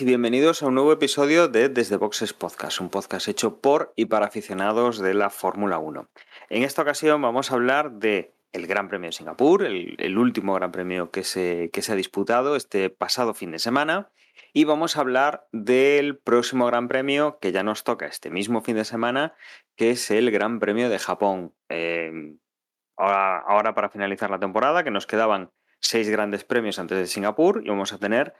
y bienvenidos a un nuevo episodio de Desde Boxes Podcast, un podcast hecho por y para aficionados de la Fórmula 1. En esta ocasión vamos a hablar de el Gran Premio de Singapur, el, último Gran Premio que se, que se ha disputado este pasado fin de semana, y vamos a hablar del próximo Gran Premio que ya nos toca este mismo fin de semana, que es el Gran Premio de Japón. Eh, ahora, ahora para finalizar la temporada, que nos quedaban seis grandes premios antes de Singapur, y vamos a tener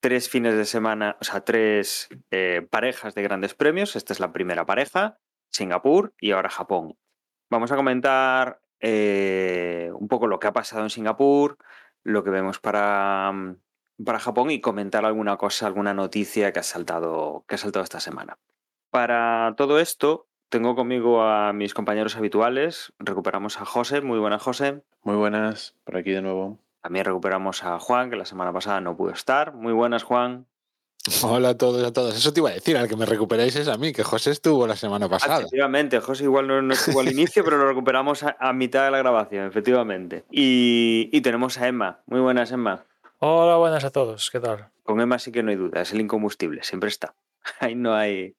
tres fines de semana, o sea, tres eh, parejas de grandes premios. Esta es la primera pareja, Singapur y ahora Japón. Vamos a comentar eh, un poco lo que ha pasado en Singapur, lo que vemos para, para Japón y comentar alguna cosa, alguna noticia que ha saltado, que ha saltado esta semana. Para todo esto, tengo conmigo a mis compañeros habituales. Recuperamos a José. Muy buenas, José. Muy buenas, por aquí de nuevo. También recuperamos a Juan, que la semana pasada no pudo estar. Muy buenas, Juan. Hola a todos y a todas. Eso te iba a decir, al que me recuperáis es a mí, que José estuvo la semana pasada. Efectivamente, José igual no, no estuvo al inicio, pero lo recuperamos a, a, mitad de la grabación, efectivamente. Y, y, tenemos a Emma. Muy buenas, Emma. Hola, buenas a todos. ¿Qué tal? Con Emma sí que no hay duda, es el incombustible, siempre está. Ahí no hay,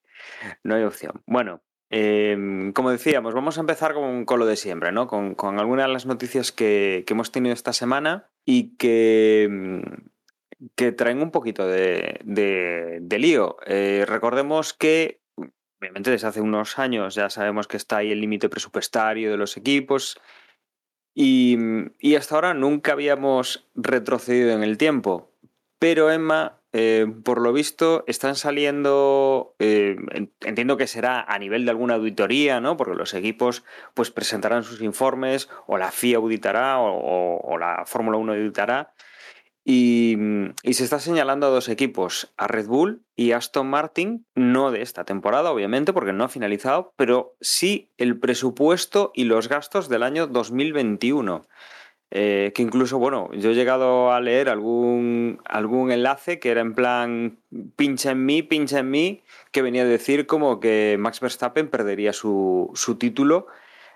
no hay opción. Bueno, eh, como decíamos, vamos a empezar con, con lo de siempre, ¿no? Con, con, algunas de las noticias que, que hemos tenido esta semana y que, que traen un poquito de, de, lío. Eh, recordemos que, obviamente, desde hace unos años ya sabemos que está ahí el límite presupuestario de los equipos. Y, y, hasta ahora nunca habíamos retrocedido en el tiempo. Pero Emma, eh, por lo visto, están saliendo, eh, entiendo que será a nivel de alguna auditoría, ¿no? Porque los equipos pues presentarán sus informes, o la FIA auditará, o, la Fórmula 1 auditará. Y, y, se está señalando a dos equipos, a Red Bull y Aston Martin, no de esta temporada, obviamente, porque no ha finalizado, pero sí el presupuesto y los gastos del año 2021. Eh, que incluso, bueno, yo he llegado a leer algún, algún enlace que era en plan pincha en mí, pincha en mí, que venía a decir como que Max Verstappen perdería su, su título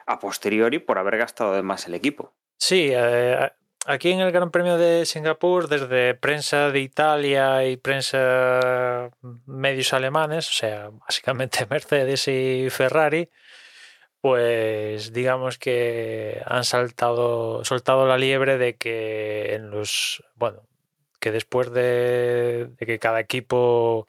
a posteriori por haber gastado de más el equipo. Sí, eh, aquí en el Gran Premio de Singapur, desde prensa de Italia y prensa medios alemanes, o sea, básicamente Mercedes y Ferrari, pues digamos que han saltado, soltado la liebre de que en los, bueno, que después de, que cada equipo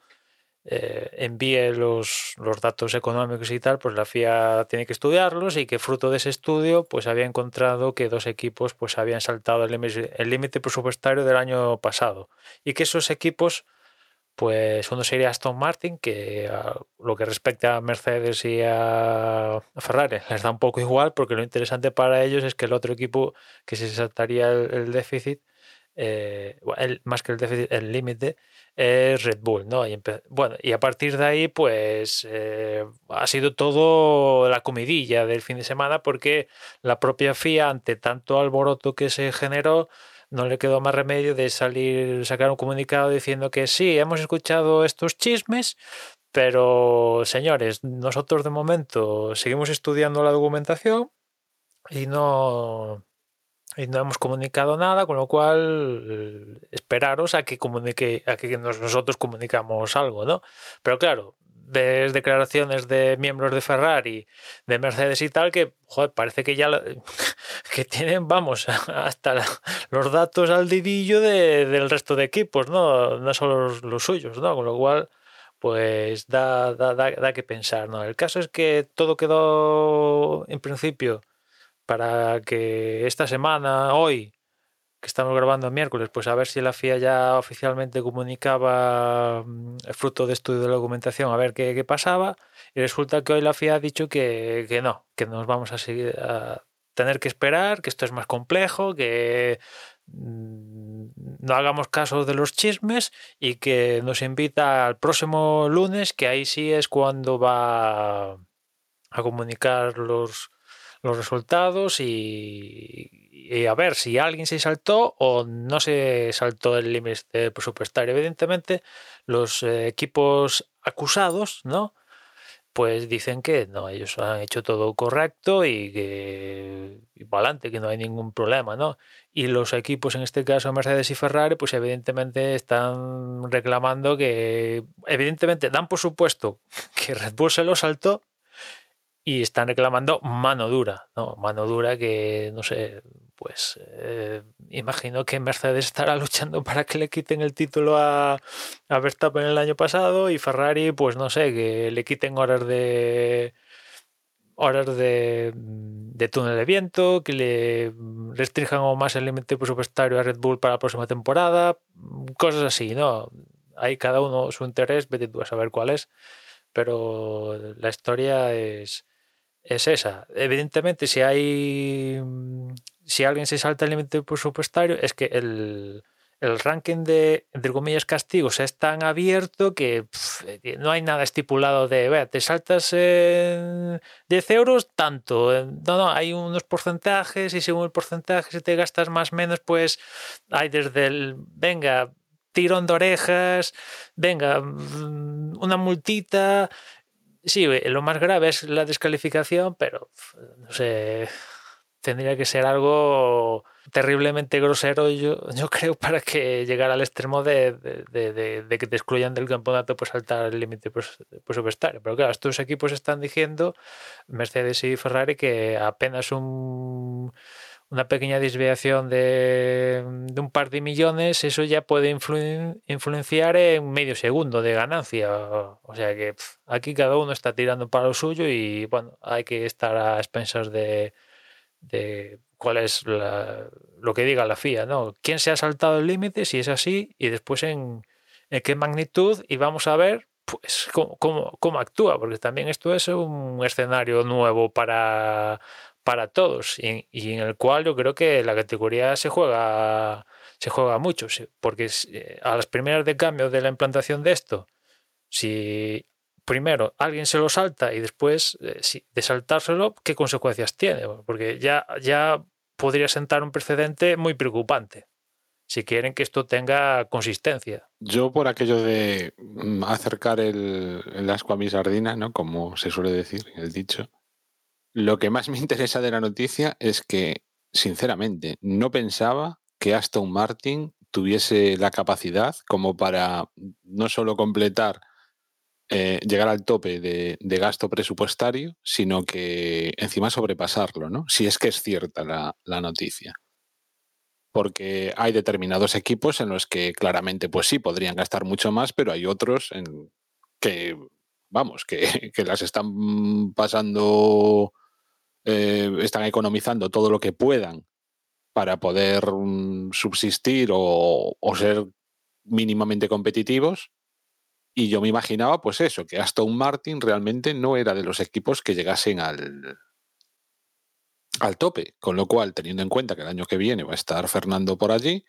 eh, envíe los, los, datos económicos y tal, pues la FIA tiene que estudiarlos y que fruto de ese estudio pues había encontrado que dos equipos pues habían saltado el límite presupuestario del año pasado. Y que esos equipos pues uno sería Aston Martin, que lo que respecta a Mercedes y a Ferrari les da un poco igual, porque lo interesante para ellos es que el otro equipo que se saltaría el, el déficit, eh, el, más que el déficit, el límite, es Red Bull, ¿no? Y bueno, y a partir de ahí, pues eh, ha sido todo la comidilla del fin de semana, porque la propia FIA, ante tanto alboroto que se generó, no le quedó más remedio de salir, sacar un comunicado diciendo que sí, hemos escuchado estos chismes, pero señores, nosotros de momento seguimos estudiando la documentación y no, y no hemos comunicado nada, con lo cual esperaros a que comunique, a que nosotros comunicamos algo, ¿no? Pero claro, ves declaraciones de miembros de Ferrari, de Mercedes y tal, que parece que ya que tienen, vamos, hasta los datos al didillo de, del resto de equipos, ¿no? No solo los, los suyos, ¿no? Con lo cual, pues da, da, da, da, que pensar, ¿no? El caso es que todo quedó en principio para que esta semana, hoy, que estamos grabando miércoles, pues a ver si la FIA ya oficialmente comunicaba el fruto de estudio de la documentación, a ver qué, qué, pasaba. Y resulta que hoy la FIA ha dicho que, que no, que nos vamos a, tener que esperar, que esto es más complejo, que no hagamos caso de los chismes y que nos invita al próximo lunes, que ahí sí es cuando va a comunicar los, los resultados y, a ver si alguien se saltó o no se saltó el límite presupuestario. Evidentemente, los eh, equipos acusados, ¿no? Pues dicen que no, ellos han hecho todo correcto y que adelante, que no hay ningún problema, ¿no? Y los equipos, en este caso Mercedes y Ferrari, pues evidentemente están reclamando que, evidentemente dan por supuesto que Red Bull se lo saltó y están reclamando mano dura, ¿no? Mano dura que, no sé, pues eh, imagino que Mercedes estará luchando para que le quiten el título a, a Verstappen el año pasado y Ferrari, pues no sé, que le quiten horas de horas de, de túnel de viento, que le restrinjan aún más el límite presupuestario a Red Bull para la próxima temporada, cosas así, ¿no? Hay cada uno su interés, vete tú a saber cuál es, pero la historia es, es esa. Evidentemente, si hay si alguien se salta el límite presupuestario, es que el, el, ranking de, entre comillas, castigos es tan abierto que pff, no hay nada estipulado de, vea, te saltas en 10 euros, tanto. No, no, hay unos porcentajes y según el porcentaje, si te gastas más o menos, pues hay desde el, venga, tirón de orejas, venga, una multita. Sí, lo más grave es la descalificación, pero no sé, tendría que ser algo terriblemente grosero, yo, creo, para que llegara al extremo de, de, de, de que te excluyan del campeonato por saltar el límite presupuestario. Pero claro, estos equipos están diciendo, Mercedes y Ferrari, que apenas un, una pequeña desviación de, un par de millones, eso ya puede influ, influenciar en medio segundo de ganancia. O sea que aquí cada uno está tirando para lo suyo y bueno, hay que estar a expensas de de cuál es la, lo que diga la FIA, ¿no? ¿Quién se ha saltado el límite? Si es así, y después en, en, qué magnitud, y vamos a ver pues cómo, cómo, cómo actúa, porque también esto es un escenario nuevo para, para todos, y, en el cual yo creo que la categoría se juega, se juega mucho, porque eh, a las primeras de cambio de la implantación de esto, si primero alguien se lo salta y después eh, si, de saltárselo, ¿qué consecuencias tiene? Porque ya, ya podría sentar un precedente muy preocupante si quieren que esto tenga consistencia. Yo por aquello de mm, acercar el, el asco a mi sardina, ¿no? como se suele decir, el dicho, lo que más me interesa de la noticia es que, sinceramente, no pensaba que Aston Martin tuviese la capacidad como para no solo completar eh, llegar al tope de, gasto presupuestario, sino que encima sobrepasarlo, ¿no? Si es que es cierta la, noticia. Porque hay determinados equipos en los que claramente, pues sí, podrían gastar mucho más, pero hay otros en que, vamos, que las están pasando, eh, están economizando todo lo que puedan para poder um, subsistir o, o ser mínimamente competitivos y yo me imaginaba, pues eso, que Aston Martin realmente no era de los equipos que llegasen al, al tope. Con lo cual, teniendo en cuenta que el año que viene va a estar Fernando por allí,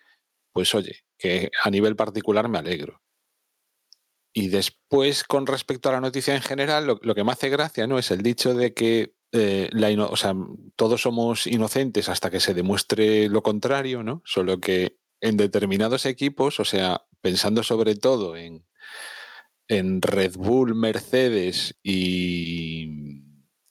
pues oye, que a nivel particular me alegro. Y después, con respecto a la noticia en general, lo, lo que me hace gracia no es el dicho de que eh, todos somos inocentes hasta que se demuestre lo contrario, ¿no? Solo que en determinados equipos, o sea, pensando sobre todo en, en Red Bull, Mercedes y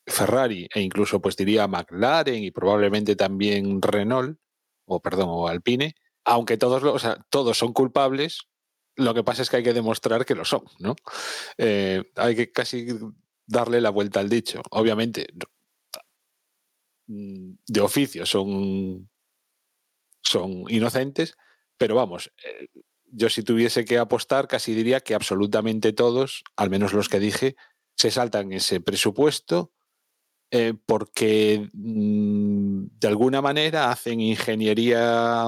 Ferrari, e incluso pues diría McLaren y probablemente también Renault, o perdón, o Alpine, aunque todos, o todos son culpables, lo que pasa es que hay que demostrar que lo son, ¿no? Eh, hay que casi darle la vuelta al dicho. Obviamente, de oficio son, son inocentes, pero vamos, eh, yo si tuviese que apostar, casi diría que absolutamente todos, al menos los que dije, se saltan ese presupuesto eh, porque mm, de alguna manera hacen ingeniería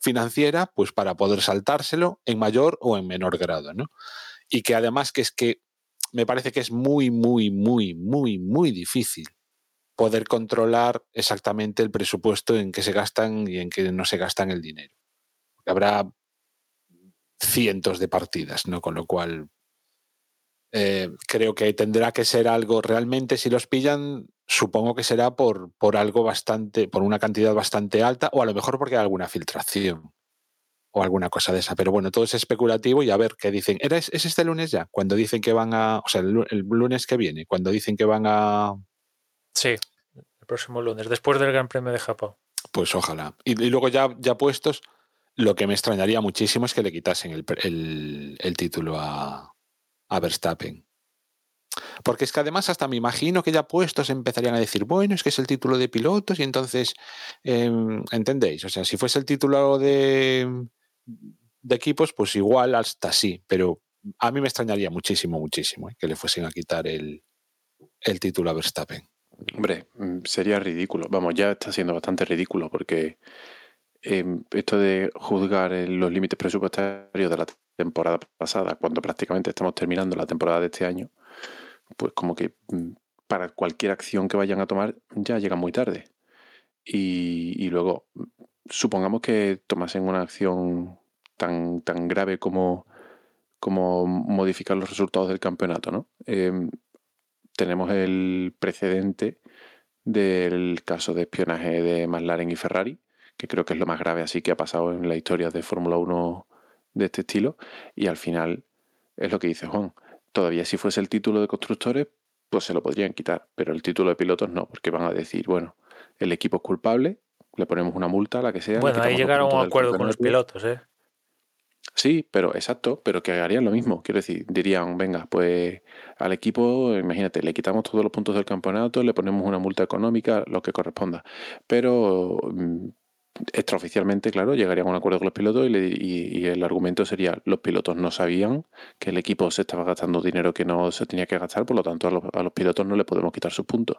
financiera pues para poder saltárselo en mayor o en menor grado, ¿no? Y que además que es que me parece que es muy, muy, muy, muy, muy difícil poder controlar exactamente el presupuesto en que se gastan y en que no se gastan el dinero. Habrá cientos de partidas, ¿no? Con lo cual eh, creo que tendrá que ser algo realmente, si los pillan, supongo que será por, por algo bastante, por una cantidad bastante alta, o a lo mejor porque hay alguna filtración o alguna cosa de esa. Pero bueno, todo es especulativo y a ver qué dicen. ¿Era, ¿Es este lunes ya? Cuando dicen que van a. O sea, el lunes que viene, cuando dicen que van a. Sí, el próximo lunes, después del Gran Premio de Japón. Pues ojalá. Y, luego ya, ya puestos, lo que me extrañaría muchísimo es que le quitasen el- el título a, a Verstappen. Porque es que además hasta me imagino que ya puestos empezarían a decir, bueno, es que es el título de pilotos y entonces, em, ¿entendéis? O sea, si fuese el título de, de equipos, pues igual hasta sí, pero a mí me extrañaría muchísimo, muchísimo eh, que le fuesen a quitar el, el título a Verstappen. Hombre, mm, sería ridículo. Vamos, ya está siendo bastante ridículo porque eh, esto de juzgar los límites presupuestarios de la temporada pasada, cuando prácticamente estamos terminando la temporada de este año, pues como que mm, para cualquier acción que vayan a tomar ya llega muy tarde. Y, y luego, mm, supongamos que tomasen una acción tan, tan grave como, como modificar los resultados del campeonato, ¿no? Em, tenemos el precedente del caso de espionaje de McLaren y Ferrari, que creo que es lo más grave así que ha pasado en la historia de Fórmula 1 de este estilo. Y al final es lo que dice Juan. Todavía si fuese el título de constructores, pues se lo podrían quitar, pero el título de pilotos no, porque van a decir, bueno, el equipo es culpable, le ponemos una multa, la que sea. Bueno, ahí llegaron a un acuerdo con los pilotos, ¿eh? Sí, pero exacto, pero que harían lo mismo. Quiero decir, dirían, venga, pues al equipo, imagínate, le quitamos todos los puntos del campeonato, le ponemos una multa económica, lo que corresponda. Pero mm, extraoficialmente, claro, llegarían a un acuerdo con los pilotos y, le- y- y el argumento sería, los pilotos no sabían que el equipo se estaba gastando dinero que no se tenía que gastar, por lo tanto a los, a los pilotos no le podemos quitar sus puntos.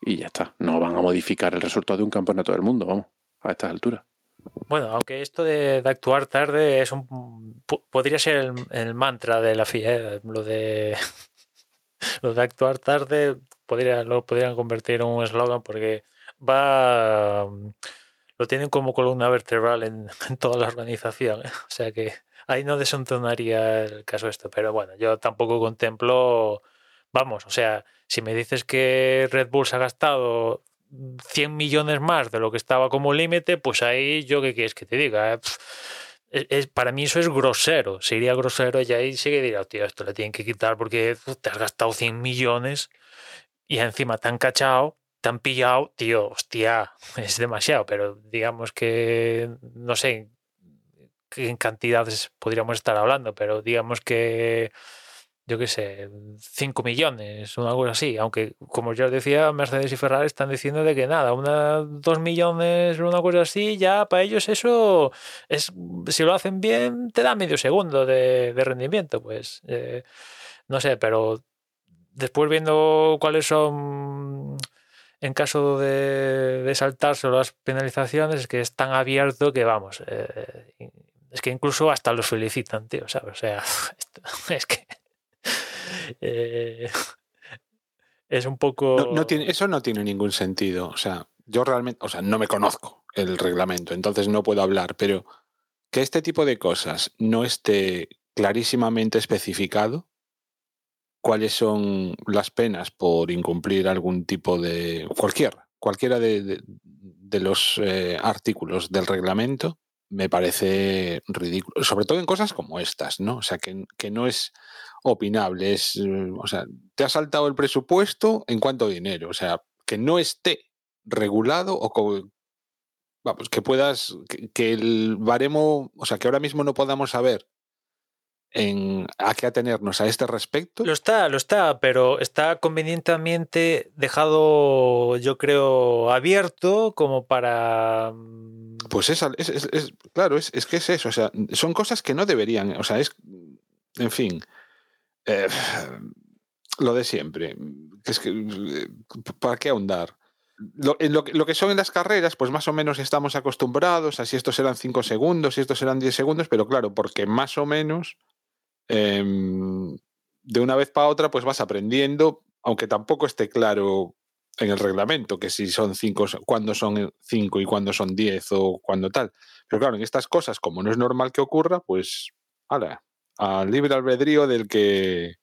Y ya está, no van a modificar el resultado de un campeonato del mundo, vamos, a estas alturas. Bueno, aunque esto de, actuar tarde es un po- podría ser el, mantra de la FIA, ¿eh? lo de lo de actuar tarde podría, lo podrían convertir en un eslogan porque va lo tienen como columna vertebral en, en toda la organización, ¿eh? o sea que ahí no desentonaría el caso esto, pero bueno, yo tampoco contemplo, vamos, o sea, si me dices que Red Bull se ha gastado 100 millones más de lo que estaba como límite, pues ahí yo qué quieres que te diga. eh? Es- para mí eso es grosero. Sería grosero y ahí sí que diría, tío, esto le tienen que quitar porque te has gastado 100 millones y encima te han cachado, te han pillado, tío, hostia, es demasiado, pero digamos que, no sé en cantidades podríamos estar hablando, pero digamos que yo qué sé, 5 millones, una cosa así. Aunque, como ya os decía, Mercedes y Ferrari están diciendo de que nada, una 2 millones, una cosa así, ya para ellos eso es, si lo hacen bien, te da medio segundo de, de rendimiento, pues. eh, no sé, pero después viendo cuáles son, en caso de, saltarse las penalizaciones, es que es tan abierto que vamos. eh, es que incluso hasta los felicitan, tío. O sea, es que. Eh, es un poco. No, no tiene, eso no tiene ningún sentido. O sea, yo realmente, o sea, no me conozco el reglamento, entonces no puedo hablar, pero que este tipo de cosas no esté clarísimamente especificado cuáles son las penas por incumplir algún tipo de cualquiera, cualquiera de, de- de los eh, artículos del reglamento, me parece ridículo, sobre todo en cosas como estas, ¿no? O sea, que, que no es opinable, es, eh, o sea, te ha saltado el presupuesto en cuánto dinero, o sea, que no esté regulado o co- vamos, que puedas, que, que el baremo, o sea, que ahora mismo no podamos saber en a qué atenernos a este respecto. Lo está, lo está, pero está convenientemente dejado, yo creo, abierto como para. mm, Pues es, es- es- es- claro, es, es que es eso, o sea, son cosas que no deberían, o sea, es, en fin, eh, lo de siempre, eh, ¿para qué ahondar? Lo, en lo que son en las carreras, pues más o menos estamos acostumbrados a si estos eran 5 segundos, si estos eran 10 segundos, pero claro, porque más o menos em, de una vez para otra, pues vas aprendiendo, aunque tampoco esté claro en el reglamento que si son 5, cuándo son 5 y cuándo son 10 o cuándo tal. Pero claro, en estas cosas, como no es normal que ocurra, pues, ala, al libre albedrío del que,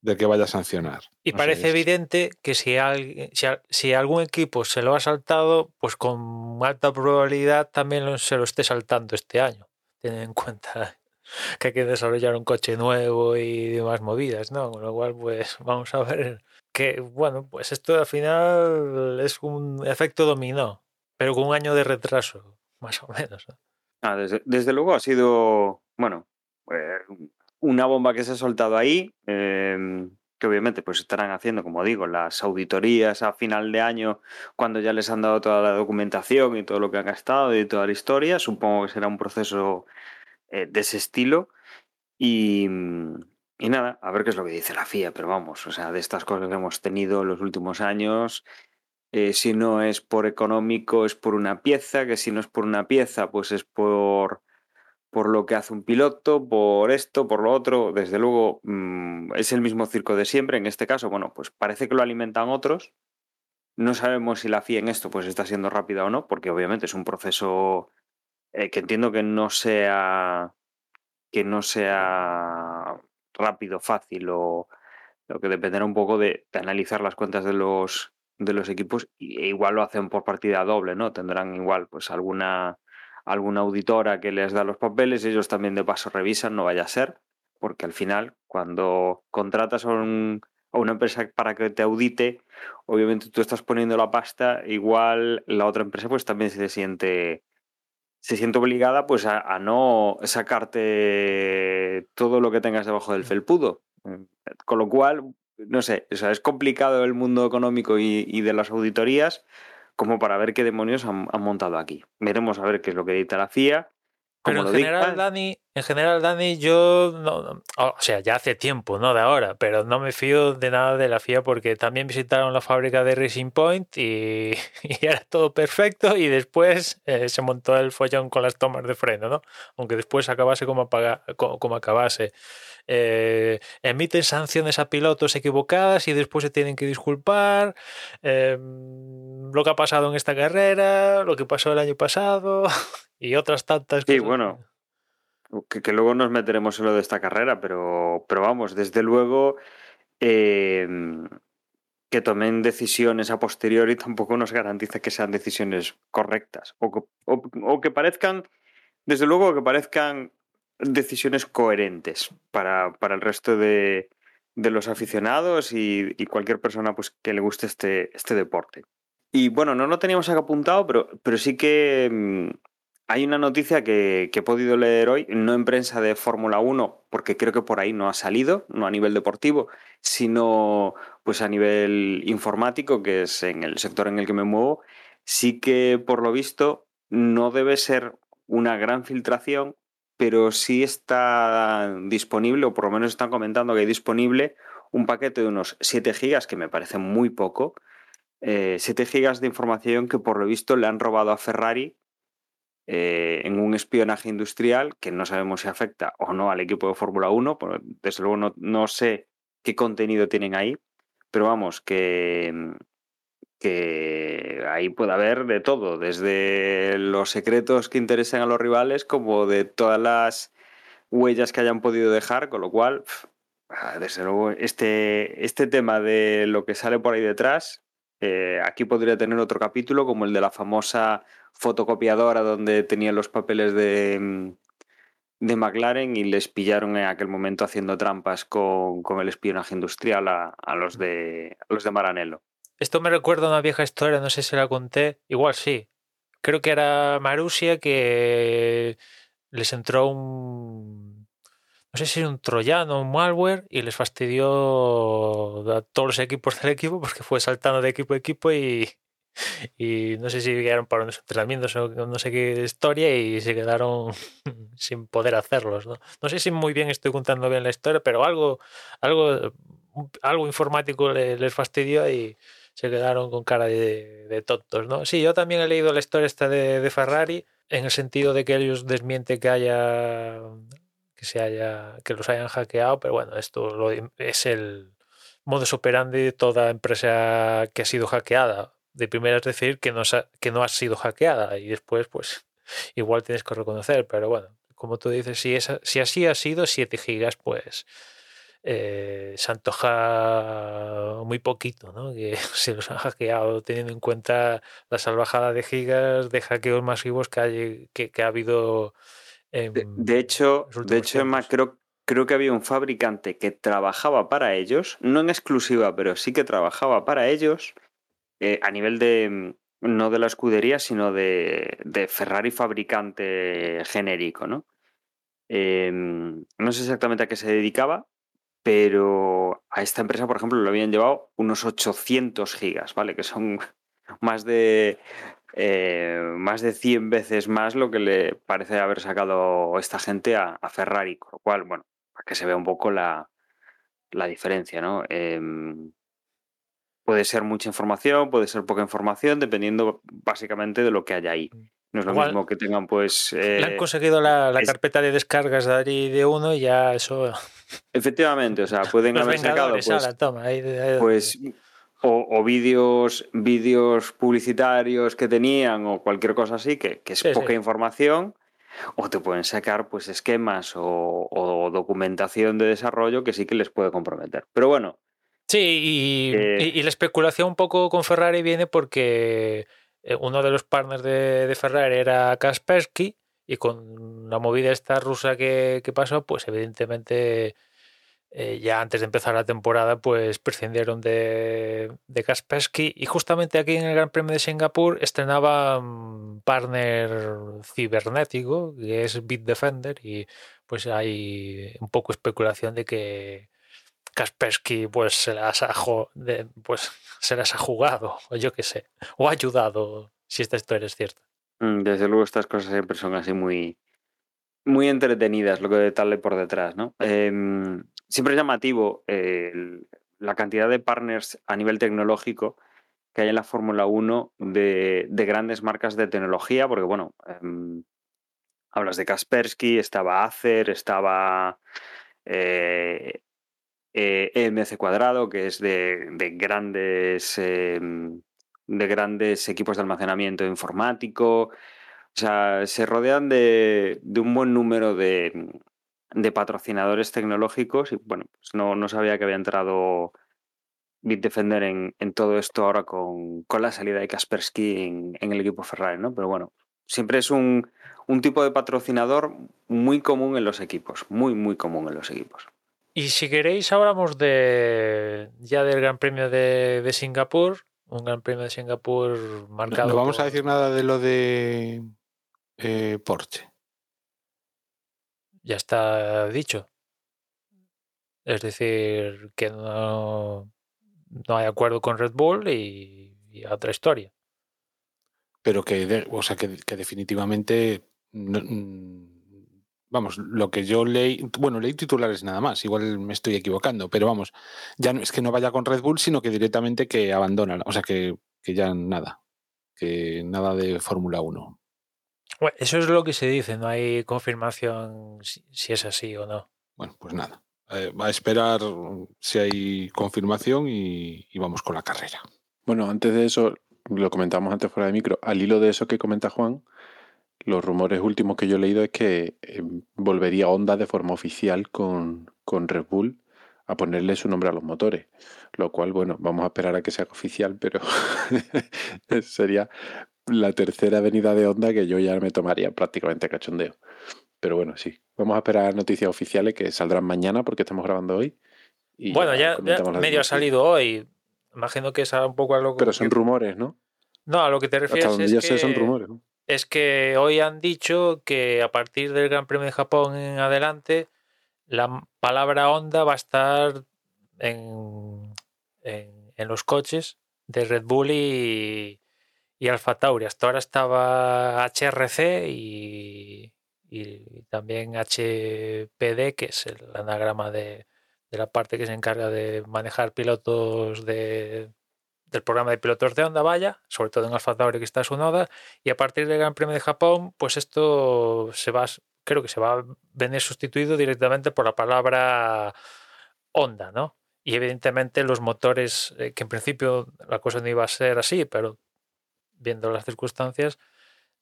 de que vaya a sancionar. Y No parece evidente que si, alguien, si, algún equipo se lo ha saltado, pues con alta probabilidad también lo- se lo esté saltando este año. Ten en cuenta que hay que desarrollar un coche nuevo y demás movidas, ¿no? Con lo cual, pues vamos a ver que, bueno, pues esto al final es un efecto dominó, pero con un año de retraso, más o menos. ¿no? Ah, desde, desde luego ha sido, bueno, una bomba que se ha soltado ahí, eh, que obviamente pues estarán haciendo, como digo, las auditorías a final de año, cuando ya les han dado toda la documentación y todo lo que han gastado y toda la historia. Supongo que será un proceso eh, de ese estilo. Y, y nada, a ver qué es lo que dice la FIA, pero vamos, o sea, de estas cosas que hemos tenido en los últimos años, eh, si no es por económico, es por una pieza, que si no es por una pieza, pues es por, por lo que hace un piloto, por esto, por lo otro. Desde luego, mm, es el mismo circo de siempre. En este caso, bueno, pues parece que lo alimentan otros. No sabemos si la FIA en esto pues está siendo rápida o no, porque obviamente es un proceso eh, que entiendo que no sea que no sea rápido, fácil o lo que dependerá un poco de, analizar las cuentas de los de los equipos e igual lo hacen por partida doble, ¿no? Tendrán igual pues alguna alguna auditora que les da los papeles, ellos también de paso revisan, no vaya a ser, porque al final cuando contratas a, un- a una empresa para que te audite, obviamente tú estás poniendo la pasta, igual la otra empresa pues también se siente se siente obligada pues a, a no sacarte todo lo que tengas debajo del felpudo. Con lo cual, no sé, o sea, es complicado el mundo económico y, y de las auditorías como para ver qué demonios han, han montado aquí. Veremos a ver qué es lo que edita la. Como Pero en lo general, dicta. Dani, en general, Dani, yo no, no- o sea, ya hace tiempo, no de ahora, pero no me fío de nada de la FIA porque también visitaron la fábrica de Racing Point y, y era todo perfecto y después eh, se montó el follón con las tomas de freno, ¿no? Aunque después acabase como, apaga- co- como acabase. Eh, emiten sanciones a pilotos equivocadas y después se tienen que disculpar. eh, lo que ha pasado en esta carrera, lo que pasó el año pasado y otras tantas Sí, cosas. bueno, que, que luego nos meteremos en lo de esta carrera, pero, pero vamos, desde luego eh, que tomen decisiones a posteriori tampoco nos garantiza que sean decisiones correctas o, o- que parezcan, desde luego que parezcan decisiones coherentes para, para el resto de, de los aficionados y, y cualquier persona pues, que le guste este, este deporte. Y bueno, no lo teníamos acá apuntado, pero, pero sí que mm, hay una noticia que, he podido leer hoy, no en prensa de Fórmula 1, porque creo que por ahí no ha salido, no a nivel deportivo, sino pues a nivel informático, que es en el sector en el que me muevo, sí que por lo visto no debe ser una gran filtración, pero sí está disponible, o por lo menos están comentando que hay disponible un paquete de unos 7 gigas, que me parece muy poco, eh, 7 gigas de información que por lo visto le han robado a Ferrari eh, en un espionaje industrial que no sabemos si afecta o no al equipo de Fórmula 1, pero desde luego no, no sé qué contenido tienen ahí, pero vamos, que, que ahí puede haber de todo, desde los secretos que interesen a los rivales como de todas las huellas que hayan podido dejar, con lo cual, ah, desde luego, este, este tema de lo que sale por ahí detrás, eh, aquí podría tener otro capítulo como el de la famosa fotocopiadora donde tenían los papeles de, mm, de McLaren y les pillaron en aquel momento haciendo trampas con, con el espionaje industrial a, a los de, a los de Maranello. Esto me recuerda a una vieja historia, no sé si la conté. Igual sí. Creo que era Marusia que les entró un. No sé si era un troyano un malware y les fastidió a todos los equipos del equipo porque fue saltando de equipo a equipo y, no sé si llegaron para unos entrenamientos o no sé qué historia y se quedaron sin poder hacerlos. ¿no? no sé si muy bien estoy contando bien la historia, pero algo, algo, algo informático le- les fastidió y se quedaron con cara de, de tontos, ¿no? Sí, yo también he leído la historia esta de, de Ferrari en el sentido de que ellos desmienten que haya que se haya que los hayan hackeado, pero bueno, esto lo- es el modus operandi de toda empresa que ha sido hackeada. De primera es decir que no, que no sido hackeada y después pues igual tienes que reconocer, pero bueno, como tú dices, si, es, si así ha sido 7 gigas, pues eh, se antoja muy poquito, ¿no? Que se los han hackeado teniendo en cuenta la salvajada de gigas de hackeos masivos que, hay, que, que ha habido. En, De, de hecho, de hecho creo, creo que había un fabricante que trabajaba para ellos, no en exclusiva, pero sí que trabajaba para ellos eh, a nivel de, mm, no de la escudería, sino de, de Ferrari fabricante genérico, ¿no? Eh, no sé exactamente a qué se dedicaba, pero a esta empresa, por ejemplo, le habían llevado unos 800 gigas, ¿vale? Que son más de, eh, más de 100 veces más lo que le parece haber sacado esta gente a, a Ferrari, con lo cual, bueno, para que se vea un poco la, la diferencia, ¿no? Em, puede ser mucha información, puede ser poca información, dependiendo básicamente de lo que haya ahí. No es lo Igual- mismo que tengan, pues. Le han eh, conseguido la, la es- carpeta de descargas de allí de uno y ya eso. efectivamente, o sea, pueden Los haber sacado, pues, ala, toma, ahí- ahí- pues o, o vídeos vídeos publicitarios que tenían o cualquier cosa así que, que es Sí, poca sí. información o te pueden sacar pues esquemas o, o documentación de desarrollo que sí que les puede comprometer pero bueno Sí, y, Eh, y- y la especulación un poco con Ferrari viene porque eh, uno de los partners de, de Ferrari era Kaspersky y con la movida esta rusa que, que pasó, pues evidentemente eh, ya antes de empezar la temporada pues prescindieron de, de Kaspersky y justamente aquí en el Gran Premio de Singapur estrenaba un partner cibernético que es Bitdefender y pues hay un poco especulación de que Kaspersky pues se las ha, pues, jugado, o yo qué sé, o ha ayudado, si esta historia es cierta. mm, desde luego estas cosas siempre son así muy muy entretenidas lo que tal por detrás no Em, siempre es llamativo eh, la cantidad de partners a nivel tecnológico que hay en la Fórmula 1 de, de grandes marcas de tecnología, porque bueno, em, hablas de Kaspersky, estaba Acer, estaba eh, eh, EMC Cuadrado, que es de, de grandes em, de grandes equipos de almacenamiento informático. O sea, se rodean de, de un buen número de, de patrocinadores tecnológicos y bueno, pues no, no sabía que había entrado Bitdefender en, en todo esto ahora con, con la salida de Kaspersky en, en el equipo Ferrari, ¿no? Pero bueno, siempre es un, un tipo de patrocinador muy común en los equipos, muy, muy común en los equipos. Y si queréis hablamos de ya del Gran Premio de, de Singapur, un Gran Premio de Singapur marcado. no vamos a decir nada de lo de eh, Porsche. Ya está dicho. Es decir, que no, no hay acuerdo con Red Bull y, otra historia. pero que, o sea, que, definitivamente, mm, vamos, lo que yo leí, bueno, leí titulares nada más, igual me estoy equivocando, pero vamos, ya no es que no vaya con Red Bull, sino que directamente que abandona, o sea, que, que ya nada, que nada de Fórmula 1. Bueno, eso es lo que se dice, no hay confirmación si, si es así o no. Bueno, pues nada, eh, va a esperar si hay confirmación y, y vamos con la carrera. Bueno, antes de eso, lo comentamos antes fuera de micro, al hilo de eso que comenta Juan, los rumores últimos que yo he leído es que eh, volvería Honda de forma oficial con, con Red Bull a ponerle su nombre a los motores. Lo cual, bueno, vamos a esperar a que sea oficial, pero sería la tercera venida de Honda que yo ya me tomaría prácticamente cachondeo. Pero bueno, sí. Vamos a esperar noticias oficiales que saldrán mañana porque estamos grabando hoy. y bueno, ya, medio ha salido hoy. Imagino que es un poco a lo Pero son que- rumores, ¿no? No, a lo que te Hasta refieres donde es yo que, sé son rumores. ¿no? es que hoy han dicho que a partir del Gran Premio de Japón en adelante la palabra Honda va a estar en, en, en los coches de Red Bull y, y Alfa Tauri. Hasta ahora estaba HRC y, y también HPD, que es el anagrama de, de la parte que se encarga de manejar pilotos de, del programa de pilotos de Honda, vaya, sobre todo en Alfa Tauri que está su noda, y a partir del Gran Premio de Japón, pues esto se va, creo que se va a venir sustituido directamente por la palabra Honda, ¿no? Y evidentemente los motores, eh, que en principio la cosa no iba a ser así, pero viendo las circunstancias,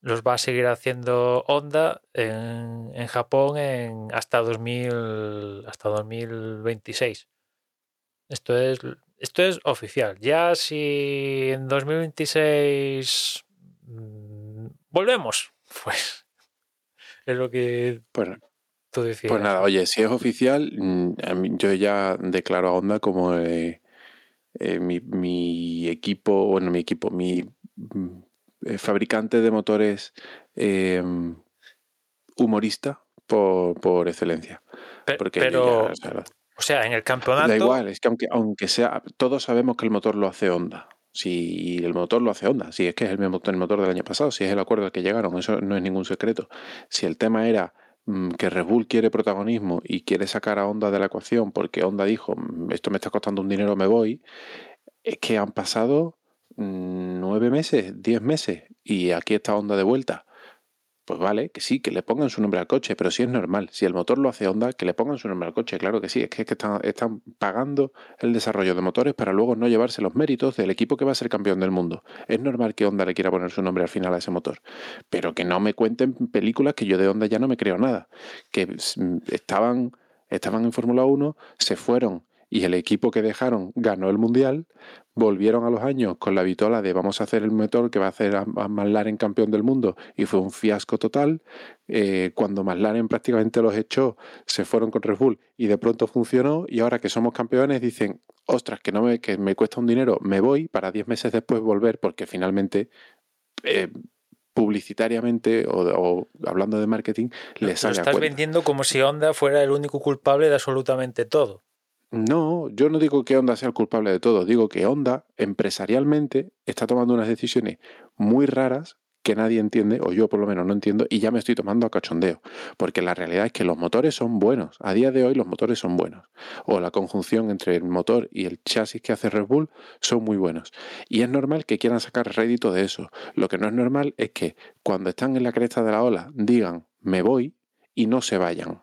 los va a seguir haciendo Honda en, en Japón en hasta 2000 hasta 2026. Esto es esto es oficial. Ya si en 2026 mm, volvemos, pues es lo que Pues, tú decías. pues nada, oye, si es oficial, mm, yo ya declaro a Honda como eh, eh, mi, mi equipo, bueno, mi equipo, mi fabricante de motores eh, humorista por, por excelencia. Porque pero, ya, o sea, o sea, en el campeonato. Da igual, es que aunque, aunque sea, todos sabemos que el motor lo hace Honda. Si el motor lo hace Honda, si es que es el mismo motor, el motor del año pasado, si es el acuerdo al que llegaron, eso no es ningún secreto. Si el tema era mm, que Red Bull quiere protagonismo y quiere sacar a Honda de la ecuación porque Honda dijo, "Mm, esto me está costando un dinero, me voy, es que han pasado nueve meses, diez meses y aquí está Honda de vuelta. Pues vale, que sí, que le pongan su nombre al coche, pero si es normal, si el motor lo hace Honda, que le pongan su nombre al coche, claro que sí, es que, es que están, están pagando el desarrollo de motores para luego no llevarse los méritos del equipo que va a ser campeón del mundo. Es normal que Honda le quiera poner su nombre al final a ese motor, pero que no me cuenten películas que yo de Honda ya no me creo nada, que mm, estaban, estaban en Fórmula 1, se fueron y el equipo que dejaron ganó el Mundial, volvieron a los años con la vitola de vamos a hacer el motor que va a hacer a, McLaren campeón del mundo y fue un fiasco total. Eh, cuando McLaren prácticamente los echó, se fueron con Red Bull y de pronto funcionó y ahora que somos campeones dicen, ostras, que, no me, que me cuesta un dinero, me voy para 10 meses después volver porque finalmente... eh, publicitariamente o, o hablando de marketing lo, le lo estás cuenta. vendiendo como si Honda fuera el único culpable de absolutamente todo. No, yo no digo que Honda sea el culpable de todo, digo que Honda empresarialmente está tomando unas decisiones muy raras que nadie entiende, o yo por lo menos no entiendo, y ya me estoy tomando a cachondeo, porque la realidad es que los motores son buenos, a día de hoy los motores son buenos, o la conjunción entre el motor y el chasis que hace Red Bull son muy buenos, y es normal que quieran sacar rédito de eso, lo que no es normal es que cuando están en la cresta de la ola digan me voy y no se vayan,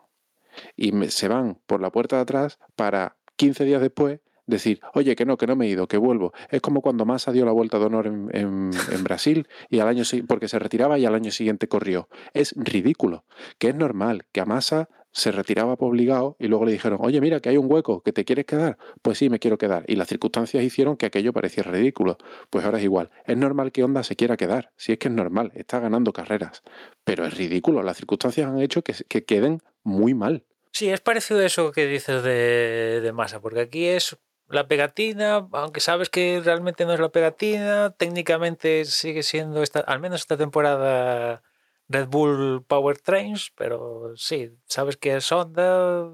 y se van por la puerta de atrás para 15 días después decir, oye, que no, que no me he ido, que vuelvo. Es como cuando Massa dio la vuelta de honor en, Brasil y al año porque se retiraba y al año siguiente corrió. Es ridículo, que es normal que a Massa se retiraba por obligado y luego le dijeron, oye, mira, que hay un hueco, que te quieres quedar. Pues sí, me quiero quedar. Y las circunstancias hicieron que aquello pareciera ridículo. Pues ahora es igual. Es normal que Honda se quiera quedar. Si es que es normal, está ganando carreras. Pero es ridículo. Las circunstancias han hecho que, que queden muy mal. Sí, es parecido a eso que dices de, de masa, porque aquí es la pegatina, aunque sabes que realmente no es la pegatina, técnicamente sigue siendo, esta, al menos esta temporada, Red Bull Powertrains, pero sí, sabes que es Honda,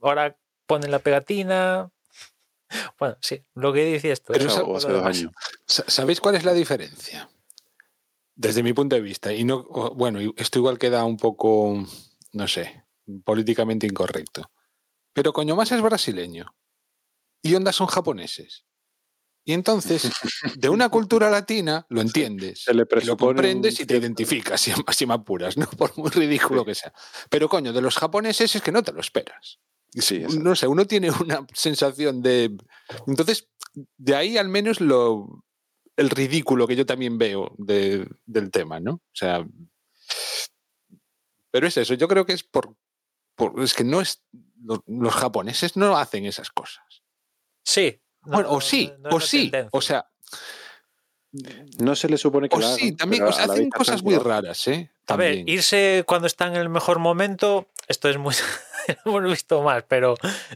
ahora ponen la pegatina. Bueno, sí, lo que dice esto. Pero Eso hace dos años. Sa- ¿Sabéis cuál es la diferencia? Desde mi punto de vista, y no, bueno, esto igual queda un poco, no sé, políticamente incorrecto. Pero coño, más es brasileño y Honda son japoneses. Y entonces, de una cultura latina, lo entiendes, Se le y lo comprendes y te identificas, si, si me apuras, ¿no? Por muy ridículo Sí. que sea. Pero coño, de los japoneses es que no te lo esperas. Sí, exacto. no sé, uno tiene una sensación de. Entonces, de ahí al menos lo el ridículo que yo también veo de- del tema, ¿no? O sea. Pero es eso, yo creo que es por. Por- es que no es. Los, los japoneses no hacen esas cosas. Sí. no- Bueno, o sí, no o sí. tendencia. O sea, No se le supone que o la sí, también. O sea, hacen cosas muy raras, ¿eh? A ver, irse cuando está en el mejor momento, esto es muy. hemos visto más, pero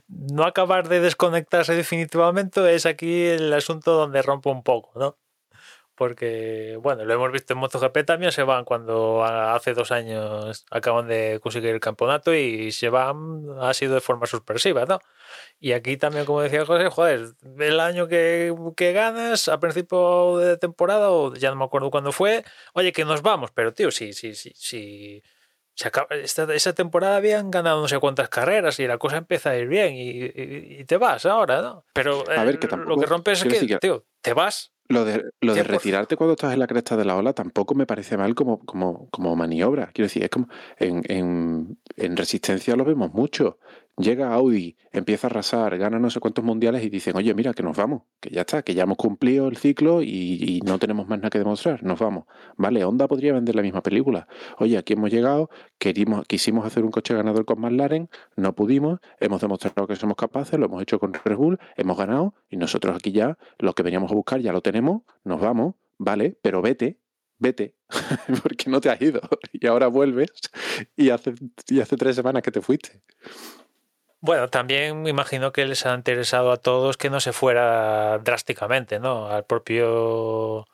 no acabar de desconectarse definitivamente es aquí el asunto donde rompe un poco, ¿no? Porque, bueno, lo hemos visto en MotoGP también, se van cuando hace dos años acaban de conseguir el campeonato y se van, ha sido de forma sorpresiva, ¿no? Y aquí también, como decía José, joder, el año que, que ganas, a principio de temporada, o ya no me acuerdo cuándo fue, oye, que nos vamos, pero tío, sí, sí, sí, sí. Se acaba, esta, esa temporada habían ganado no sé cuántas carreras y la cosa empieza a ir bien y, y- y te vas ahora, ¿no? Pero A ver, eh, lo que rompe es que, decir que- tío, te vas Lo de, lo de retirarte cuando estás en la cresta de la ola tampoco me parece mal como, como, como maniobra. Quiero decir, es como en, en, en resistencia lo vemos mucho. Llega Audi, empieza a arrasar, gana no sé cuántos mundiales y dicen, oye, mira, que nos vamos, que ya está, que ya hemos cumplido el ciclo y, no tenemos más nada que demostrar, nos vamos. Vale, Honda podría vender la misma película. Oye, aquí hemos llegado, querimos, quisimos hacer un coche ganador con McLaren, no pudimos, hemos demostrado que somos capaces, lo hemos hecho con Red Bull, hemos ganado y nosotros aquí ya, lo que veníamos a buscar ya lo tenemos, nos vamos, vale, pero vete, vete, porque no te has ido y ahora vuelves y hace, y hace tres semanas que te fuiste. Bueno, también me imagino que les ha interesado a todos que no se fuera drásticamente, ¿no? Al propio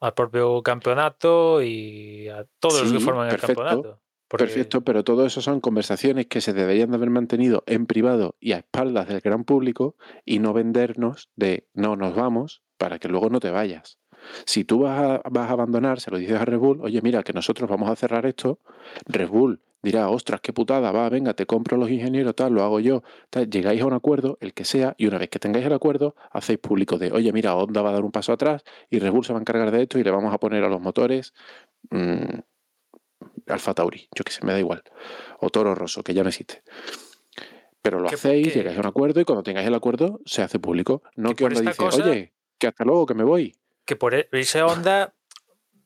al propio campeonato y a todos los que forman el campeonato. Porque- Perfecto, pero todo eso son conversaciones que se deberían de haber mantenido en privado y a espaldas del gran público y no vendernos de no nos vamos para que luego no te vayas. Si tú vas a, vas a abandonar, se lo dices a Red Bull, oye, mira, que nosotros vamos a cerrar esto, Red Bull dirá, ostras, qué putada, va, venga, te compro los ingenieros, tal, lo hago yo, tal, llegáis a un acuerdo, el que sea, y una vez que tengáis el acuerdo, hacéis público de, oye, mira, Honda va a dar un paso atrás y Red Bull se va a encargar de esto y le vamos a poner a los motores mm, Alfa Tauri, yo que sé, me da igual, o Toro Rosso, que ya no existe. Pero lo hacéis, llegáis a un acuerdo y cuando tengáis el acuerdo se hace público. No Que Honda dice, cosa- oye, que hasta luego, que me voy. que por e- esa onda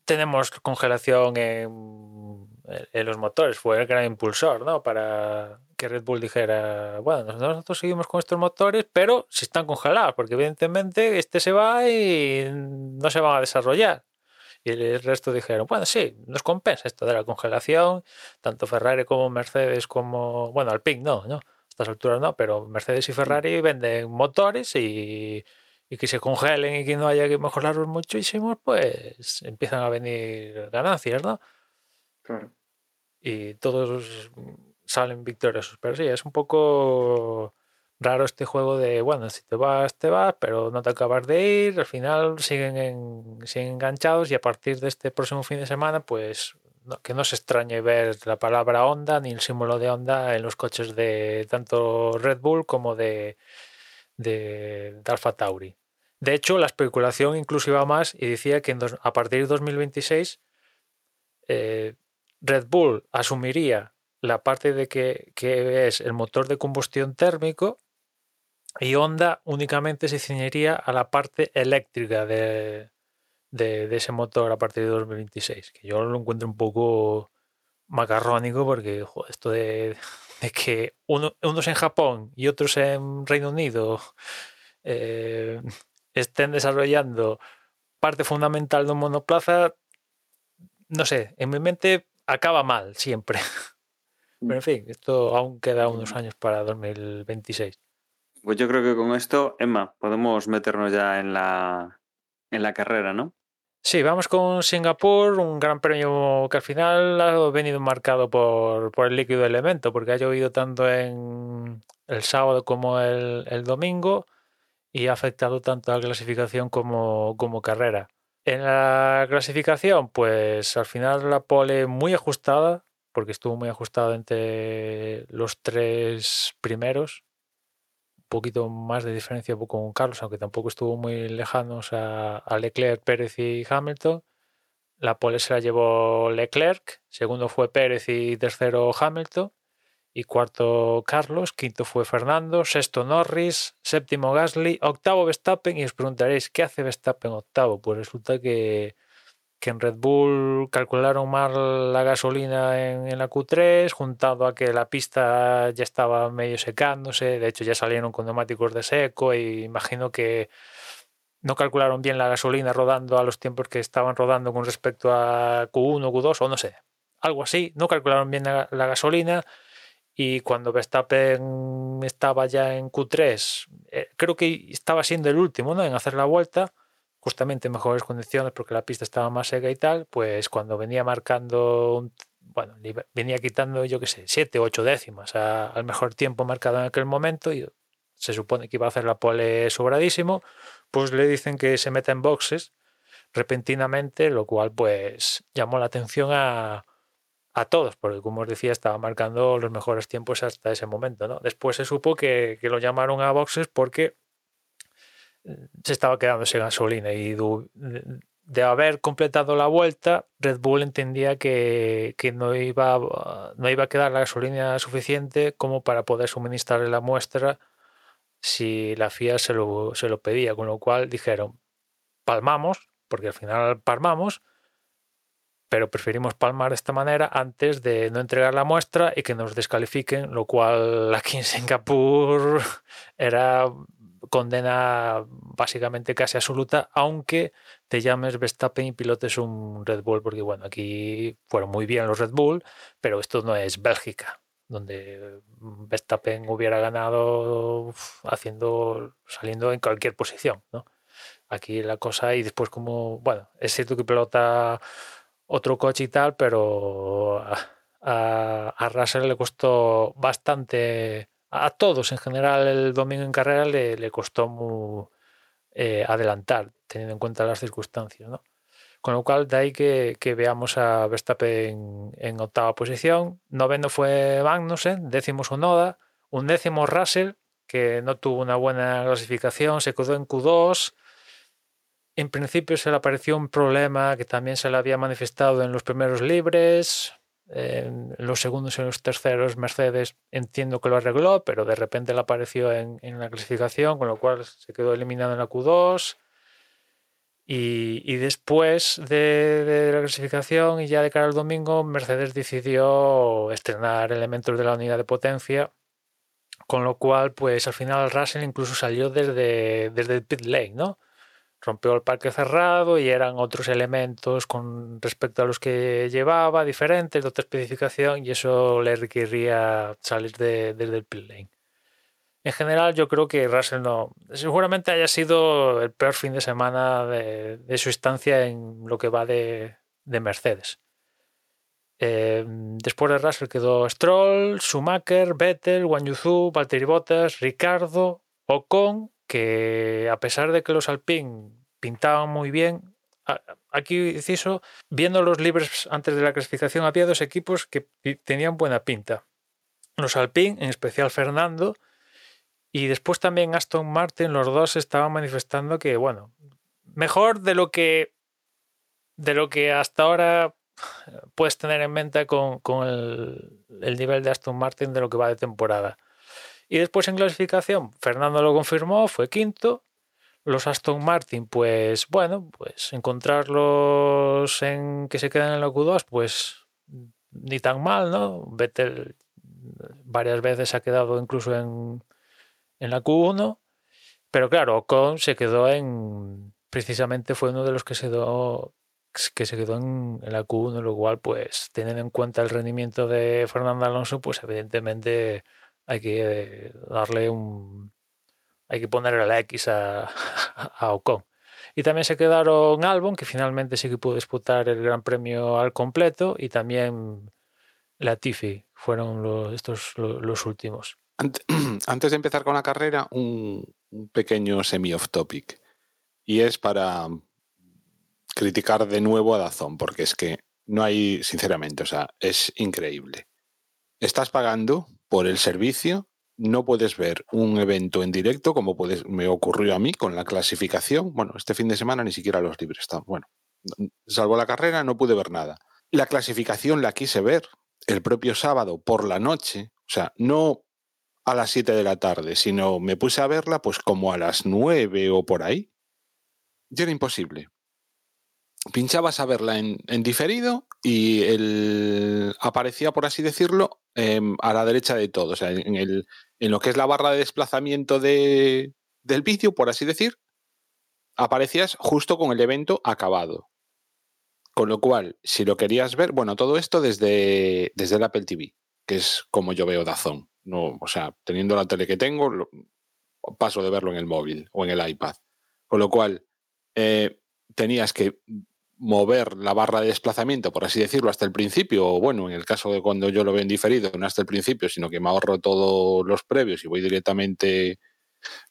tenemos congelación en, en los motores. Fue el gran impulsor, ¿no? Para que Red Bull dijera, bueno, nosotros seguimos con estos motores, pero si están congelados, porque evidentemente este se va y no se van a desarrollar. Y el resto dijeron, bueno, sí, nos compensa esto de la congelación, tanto Ferrari como Mercedes como, bueno, Alpine no, ¿no? A estas alturas no, pero Mercedes y Ferrari venden motores y, y que se congelen y que no haya que mejorarlos muchísimo, pues empiezan a venir ganancias, ¿no? Y todos salen victoriosos. Pero sí, es un poco raro este juego de, bueno, si te vas, te vas, pero no te acabas de ir, al final siguen, en- siguen enganchados y a partir de este próximo fin de semana, pues que no se extrañe ver la palabra Honda ni el símbolo de Honda en los coches de tanto Red Bull como de, de, de Alfa Tauri. De hecho, la especulación incluso iba más y decía que a partir de 2026 eh, Red Bull asumiría la parte de que, que es el motor de combustión térmico y Honda únicamente se ciñería a la parte eléctrica de, de- ese motor a partir de 2026, que yo lo encuentro un poco macarrónico porque esto de, de que uno- unos en Japón y otros en Reino Unido eh, estén desarrollando parte fundamental de un monoplaza, no sé, en mi mente acaba mal siempre. Pero en fin, esto aún queda unos años para 2026. Pues yo creo que con esto, Emma, podemos meternos ya en la, en la carrera, ¿no? Sí, vamos con Singapur, un gran premio que al final ha venido marcado por, por el líquido elemento, porque ha llovido tanto en el sábado como el, el domingo y ha afectado tanto a la clasificación como, como carrera. En la clasificación, pues al final la pole muy ajustada, porque estuvo muy ajustada entre los tres primeros. Un poquito más de diferencia con Carlos, aunque tampoco estuvo muy lejanos a, a Leclerc, Pérez y Hamilton. La pole se la llevó Leclerc, segundo fue Pérez y tercero Hamilton. Y cuarto Carlos, quinto fue Fernando, sexto Norris, séptimo Gasly, octavo Verstappen. Y os preguntaréis, ¿qué hace Verstappen octavo? Pues resulta que, que en Red Bull calcularon mal la gasolina en, en la Q3, juntado a que la pista ya estaba medio secándose. De hecho, ya salieron con neumáticos de seco y imagino que no calcularon bien la gasolina rodando a los tiempos que estaban rodando con respecto a Q1, Q2 o no sé. Algo así, no calcularon bien la, la gasolina y cuando Verstappen estaba ya en Q3, eh, creo que estaba siendo el último ¿no? en hacer la vuelta, justamente en mejores condiciones porque la pista estaba más seca y tal, pues cuando venía marcando, un- bueno, venía quitando, yo qué sé, 7, 8 décimas a- al mejor tiempo marcado en aquel momento y se supone que iba a hacer la pole sobradísimo, pues le dicen que se meta en boxes repentinamente, lo cual pues llamó la atención a, a todos, porque como os decía, estaba marcando los mejores tiempos hasta ese momento. ¿no? Después se supo que, lo llamaron a boxes porque se estaba quedando sin gasolina y de, haber completado la vuelta, Red Bull entendía que, que no, iba, no iba a quedar la gasolina suficiente como para poder suministrarle la muestra si la FIA se lo, se lo pedía, con lo cual dijeron, palmamos, porque al final palmamos, pero preferimos palmar de esta manera antes de no entregar la muestra y que nos descalifiquen, lo cual aquí en Singapur era condena básicamente casi absoluta, aunque te llames Verstappen y pilotes un Red Bull, porque bueno, aquí fueron muy bien los Red Bull, pero esto no es Bélgica, donde Verstappen hubiera ganado haciendo, saliendo en cualquier posición, ¿no? Aquí la cosa, y después como, bueno, es cierto que pilota otro coche y tal, pero a, a, Russell le costó bastante, a todos en general el domingo en carrera le, le costó mu- eh, adelantar, teniendo en cuenta las circunstancias, ¿no? Con lo cual, de ahí que, que veamos a Verstappen en, en octava posición. Noveno fue Magnussen, décimo Sonoda, un décimo Russell, que no tuvo una buena clasificación, se quedó en Q2. En principio se le apareció un problema que también se le había manifestado en los primeros libres. En los segundos y en los terceros, Mercedes entiendo que lo arregló, pero de repente le apareció en, en la clasificación, con lo cual se quedó eliminado en la Q2. Y, después de, de la clasificación y ya de cara al domingo, Mercedes decidió estrenar elementos de la unidad de potencia, con lo cual, pues al final Russell incluso salió desde, desde el pit lane, ¿no? Rompió el parque cerrado y eran otros elementos con respecto a los que llevaba, diferentes, de otra especificación, y eso le requeriría salir de- desde el pit lane. En general, yo creo que Russell no. Seguramente haya sido el peor fin de semana de, de su estancia en lo que va de, de Mercedes. Eh, después de Russell quedó Stroll, Schumacher, Vettel, Wang Yuzu, Valtteri Bottas, Ricardo, Ocon, que a pesar de que los Alpine pintaban muy bien, aquí inciso, viendo los libres antes de la clasificación, había dos equipos que tenían buena pinta. Los Alpine, en especial Fernando, y después también Aston Martin, los dos estaban manifestando que, bueno, mejor de lo que de lo que hasta ahora puedes tener en mente con, con el, el nivel de Aston Martin de lo que va de temporada. Y después en clasificación, Fernando lo confirmó, fue quinto. Los Aston Martin, pues bueno, pues encontrarlos en que se quedan en la Q2, pues ni tan mal, ¿no? Vettel varias veces ha quedado incluso en, en la Q1, pero claro, Ocon se quedó en, precisamente fue uno de los que se quedó, que se quedó en, en la Q1, lo cual, pues, teniendo en cuenta el rendimiento de Fernando Alonso, pues evidentemente hay que eh, darle un, hay que ponerle la X a, a Ocon. Y también se quedaron Albon, que finalmente sí que pudo disputar el Gran Premio al completo, y también Latifi fueron estos lo- los últimos. Ant- Antes de empezar con la carrera, un, un pequeño semi-off topic. Y es para criticar de nuevo a Dazón, porque es que no hay, sinceramente, o sea, es increíble. Estás pagando por el servicio, no puedes ver un evento en directo como puedes, me ocurrió a mí con la clasificación. Bueno, este fin de semana ni siquiera los libres están. Bueno, salvo la carrera, no pude ver nada. La clasificación la quise ver el propio sábado por la noche, o sea, no a las 7 de la tarde, sino me puse a verla pues como a las 9 o por ahí. Y era imposible. Pinchabas a verla en, en diferido y el, aparecía, por así decirlo, em, a la derecha de todo. O sea, en, el, en lo que es la barra de desplazamiento de, del vídeo, por así decir, aparecías justo con el evento acabado. Con lo cual, si lo querías ver, bueno, todo esto desde, desde el Apple TV, que es como yo veo Dazón. No, o sea, teniendo la tele que tengo, paso de verlo en el móvil o en el iPad. Con lo cual, eh, tenías que mover la barra de desplazamiento, por así decirlo, hasta el principio, o bueno, en el caso de cuando yo lo veo en diferido, no hasta el principio, sino que me ahorro todos los previos y voy directamente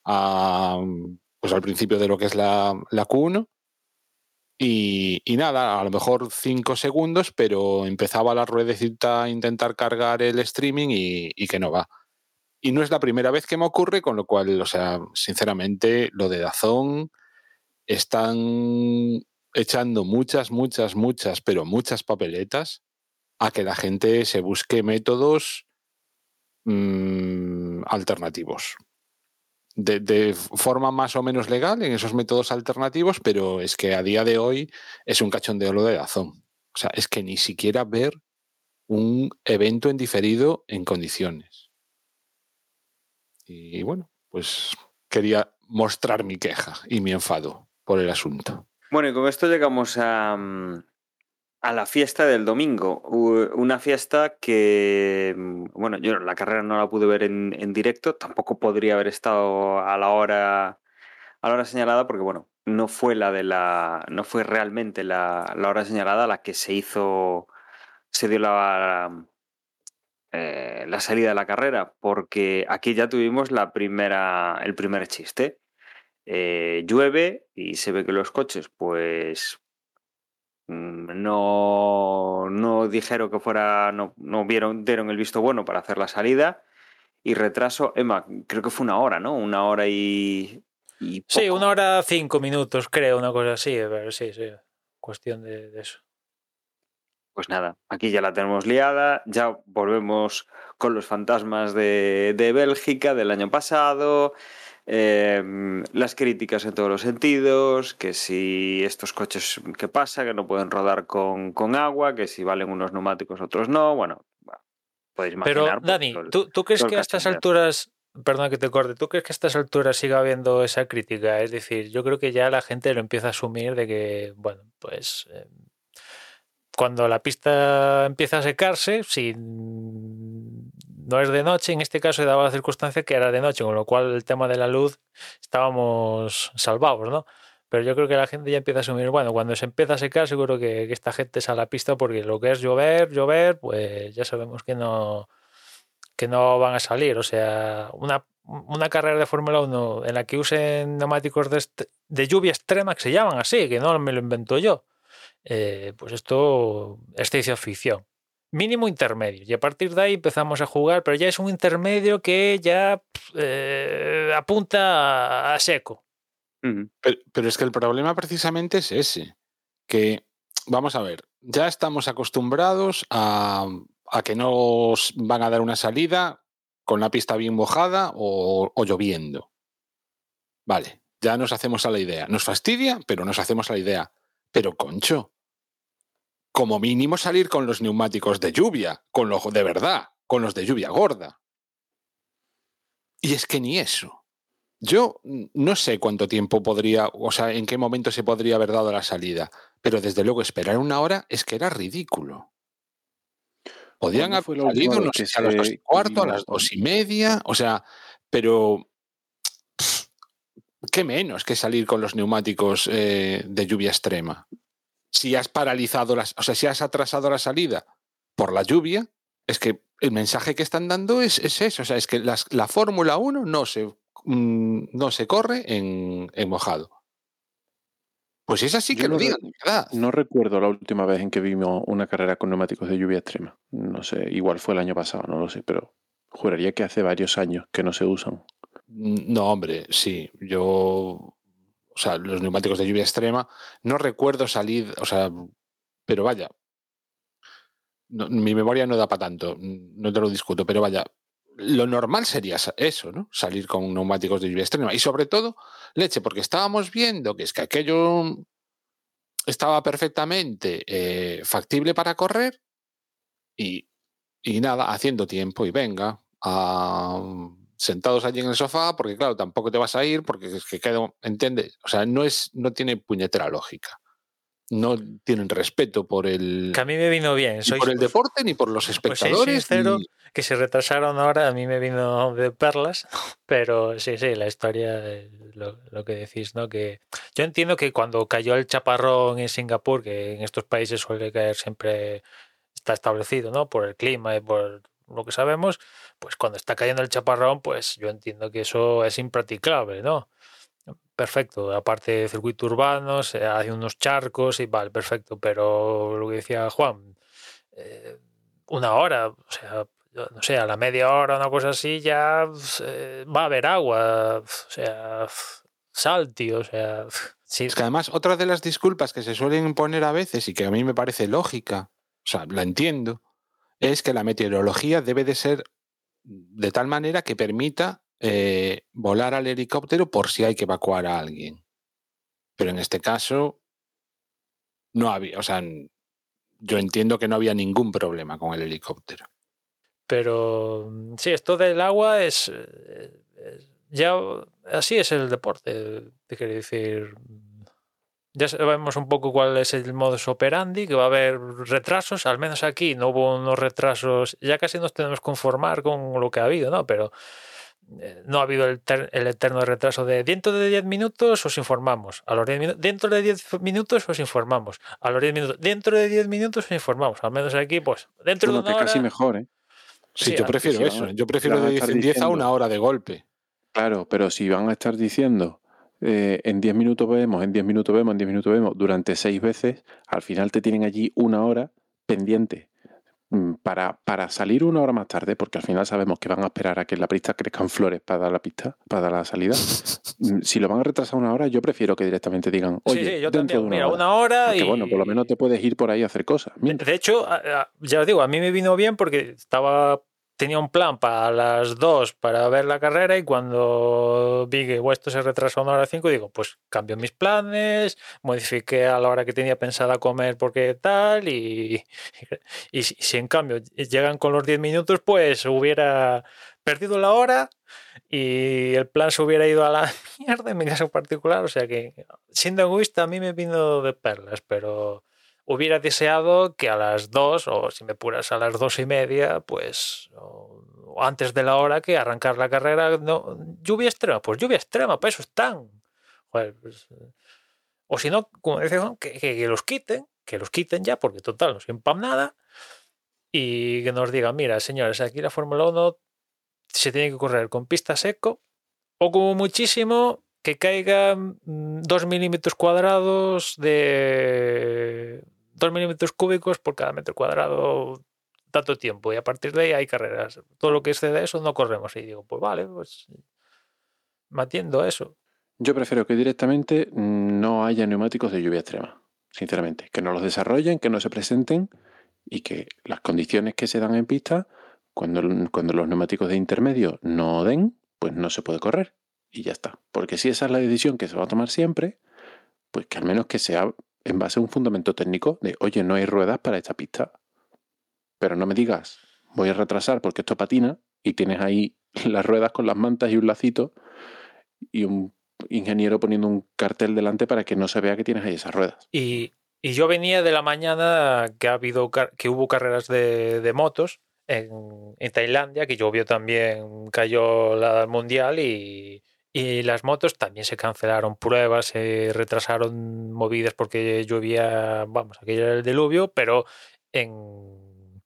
a, pues al principio de lo que es la, la Q1. Y, nada, a lo mejor cinco segundos, pero empezaba la ruedecita a intentar cargar el streaming y, y que no va. Y no es la primera vez que me ocurre, con lo cual, o sea, sinceramente, lo de Dazón están echando muchas, muchas, muchas, pero muchas papeletas a que la gente se busque métodos mmm, alternativos. De, de, forma más o menos legal en esos métodos alternativos, pero es que a día de hoy es un cachondeo lo de Dazón. O sea, es que ni siquiera ver un evento en diferido en condiciones. Y bueno, pues quería mostrar mi queja y mi enfado por el asunto. Bueno, y con esto llegamos a, a la fiesta del domingo. Una fiesta que, bueno, yo la carrera no la pude ver en, en directo, tampoco podría haber estado a la hora a la hora señalada, porque bueno, no fue la de la. no fue realmente la, la hora señalada la que se hizo. se dio la, eh, la salida de la carrera, porque aquí ya tuvimos la primera, el primer chiste. Eh, llueve y se ve que los coches, pues no, no dijeron que fuera, no, no vieron, dieron el visto bueno para hacer la salida y retraso, Emma, creo que fue una hora, ¿no? Una hora y, y sí, una hora cinco minutos, creo, una cosa así, pero sí, sí, cuestión de, de eso. Pues nada, aquí ya la tenemos liada, ya volvemos con los fantasmas de, de Bélgica del año pasado, eh, las críticas en todos los sentidos, que si estos coches, ¿qué pasa? Que no pueden rodar con, con agua, que si valen unos neumáticos, otros no, bueno, podéis imaginar. Pero, Dani, todo, ¿tú, ¿tú crees que a estas alturas, perdona que te corte, ¿tú crees que a estas alturas siga habiendo esa crítica? Es decir, yo creo que ya la gente lo empieza a asumir de que, bueno, pues... Eh, cuando la pista empieza a secarse, si no es de noche, en este caso daba la circunstancia que era de noche, con lo cual el tema de la luz estábamos salvados, ¿no? Pero yo creo que la gente ya empieza a asumir, bueno, cuando se empieza a secar, seguro que, que esta gente sale a la pista porque lo que es llover, llover, pues ya sabemos que no, que no van a salir. O sea, una, una carrera de Fórmula 1 en la que usen neumáticos de, de lluvia extrema, que se llaman así, que no me lo invento yo eh, pues esto es ciencia ficción. Mínimo intermedio. Y a partir de ahí empezamos a jugar, pero ya es un intermedio que ya eh, apunta a, a seco. Pero, pero, es que el problema precisamente es ese. Que, vamos a ver, ya estamos acostumbrados a, a que nos van a dar una salida con la pista bien mojada o, o lloviendo. Vale, ya nos hacemos a la idea. Nos fastidia, pero nos hacemos a la idea pero, concho, como mínimo salir con los neumáticos de lluvia, con los de verdad, con los de lluvia gorda. Y es que ni eso. Yo no sé cuánto tiempo podría, o sea, en qué momento se podría haber dado la salida, pero desde luego esperar una hora es que era ridículo. Podían haber salido, no sé, a las dos y cuarto, a las dos y media, o sea, pero ¿qué menos que salir con los neumáticos eh, de lluvia extrema? Si has paralizado las, o sea, si has atrasado la salida por la lluvia, es que el mensaje que están dando es, es eso, o sea, es que las, la Fórmula 1 no se, mmm, no se corre en, en, mojado. Pues es así que Yo lo no, digan, ¿verdad? No recuerdo la última vez en que vimos una carrera con neumáticos de lluvia extrema. No sé, igual fue el año pasado, no lo sé, pero juraría que hace varios años que no se usan. No, hombre, sí. Yo, o sea, los neumáticos de lluvia extrema, no recuerdo salir, o sea, pero vaya, mi memoria no da para tanto, no te lo discuto, pero vaya, lo normal sería eso, ¿no? Salir con neumáticos de lluvia extrema. Y sobre todo, leche, porque estábamos viendo que es que aquello estaba perfectamente eh, factible para correr y, y nada, haciendo tiempo y venga, a sentados allí en el sofá, porque claro, tampoco te vas a ir, porque es que quedo, ¿entiendes? O sea, no es, no tiene puñetera lógica. No tienen respeto por el. Que a mí me vino bien. Ni por el deporte, ni por los espectadores. Pues sincero, ni... que se retrasaron ahora, a mí me vino de perlas, pero sí, sí, la historia, lo, lo, que decís, ¿no? Que yo entiendo que cuando cayó el chaparrón en Singapur, que en estos países suele caer siempre, está establecido, ¿no? Por el clima y por lo que sabemos, pues cuando está cayendo el chaparrón, pues yo entiendo que eso es impracticable, ¿no? Perfecto, aparte de circuito urbano, se hay unos charcos y vale, perfecto, pero lo que decía Juan, eh, una hora, o sea, no sé, a la media hora, una cosa así, ya eh, va a haber agua. O sea, sal, tío. O sea, sí. Es que además, otra de las disculpas que se suelen poner a veces y que a mí me parece lógica, o sea, la entiendo, es que la meteorología debe de ser de tal manera que permita eh, volar al helicóptero por si hay que evacuar a alguien. Pero en este caso, no había, o sea, yo entiendo que no había ningún problema con el helicóptero. Pero mm, sí, esto del agua es. eh, eh, Ya así es el deporte, te quiero decir. Ya sabemos un poco cuál es el modus operandi, que va a haber retrasos, al menos aquí no hubo unos retrasos, ya casi nos tenemos que conformar con lo que ha habido, ¿no? Pero eh, no ha habido el, ter- el eterno retraso de dentro de 10 minutos os informamos, a los 10 minutos, dentro de 10 minutos os informamos, a los 10 minutos, dentro de 10 minutos os informamos, al menos aquí, pues, dentro Bueno, de que una casi hora- mejor, ¿eh? Sí, Sí, yo prefiero sí, eso. Yo prefiero de 10 estar en 10 a una hora de golpe. Claro, pero si van a estar diciendo eh, en 10 minutos vemos, en 10 minutos vemos, en 10 minutos vemos, durante seis veces, al final te tienen allí una hora pendiente mm, para, para salir una hora más tarde, porque al final sabemos que van a esperar a que en la pista crezcan flores para dar la pista, para dar la salida. Mm, si lo van a retrasar una hora, yo prefiero que directamente digan, Sí, oye, sí, yo dentro de una Mira, hora. una hora Porque y. bueno, por lo menos te puedes ir por ahí a hacer cosas. De, Mientras. de hecho, ya os digo, a mí me vino bien porque estaba tenía un plan para las dos para ver la carrera y cuando vi que "Buah, esto se retrasó a una hora cinco, digo, pues cambio mis planes, modifiqué a la hora que tenía pensada comer porque tal y, y, si, si en cambio llegan con los 10 minutos, pues hubiera perdido la hora y el plan se hubiera ido a la mierda en mi caso particular. O sea que, siendo egoísta, a mí me vino de perlas, pero hubiera deseado que a las dos, o si me apuras a las dos y media, pues antes de la hora que arrancar la carrera, no, lluvia extrema, pues lluvia extrema, para eso están. Pues, o si no, como que, que- que los quiten, que los quiten ya, porque total, no sirven para nada, y que nos digan, mira, señores, aquí la Fórmula 1 se tiene que correr con pista seco, o como muchísimo que caigan mm, dos milímetros cuadrados de dos milímetros cúbicos por cada metro cuadrado tanto tiempo y a partir de ahí hay carreras todo lo que excede eso no corremos y digo pues vale pues me atiendo a eso Yo prefiero que directamente no haya neumáticos de lluvia extrema, sinceramente. Que no los desarrollen, que no se presenten y que las condiciones que se dan en pista, cuando, cuando los neumáticos de intermedio no den, pues no se puede correr. Y ya está. Porque si esa es la decisión que se va a tomar siempre, pues que al menos que sea en base a un fundamento técnico de, oye, no hay ruedas para esta pista. Pero no me digas, voy a retrasar porque esto patina y tienes ahí las ruedas con las mantas y un lacito y un ingeniero poniendo un cartel delante para que no se vea que tienes ahí esas ruedas. y, y yo venía de la mañana que ha habido que hubo carreras de, de motos en, en Tailandia que llovió también cayó la mundial y y las motos también se cancelaron pruebas, se retrasaron movidas porque llovía, vamos, aquello era el diluvio, pero en,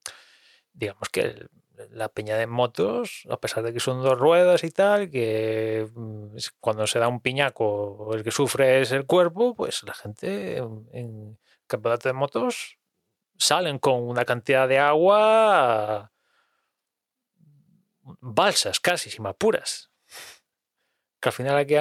digamos que la peña de motos, a pesar de que son dos ruedas y tal, que mm, cuando se da un piñaco el que sufre es el cuerpo, pues la gente en, campeonato de motos salen con una cantidad de agua balsas casi, si me apuras que al final aquí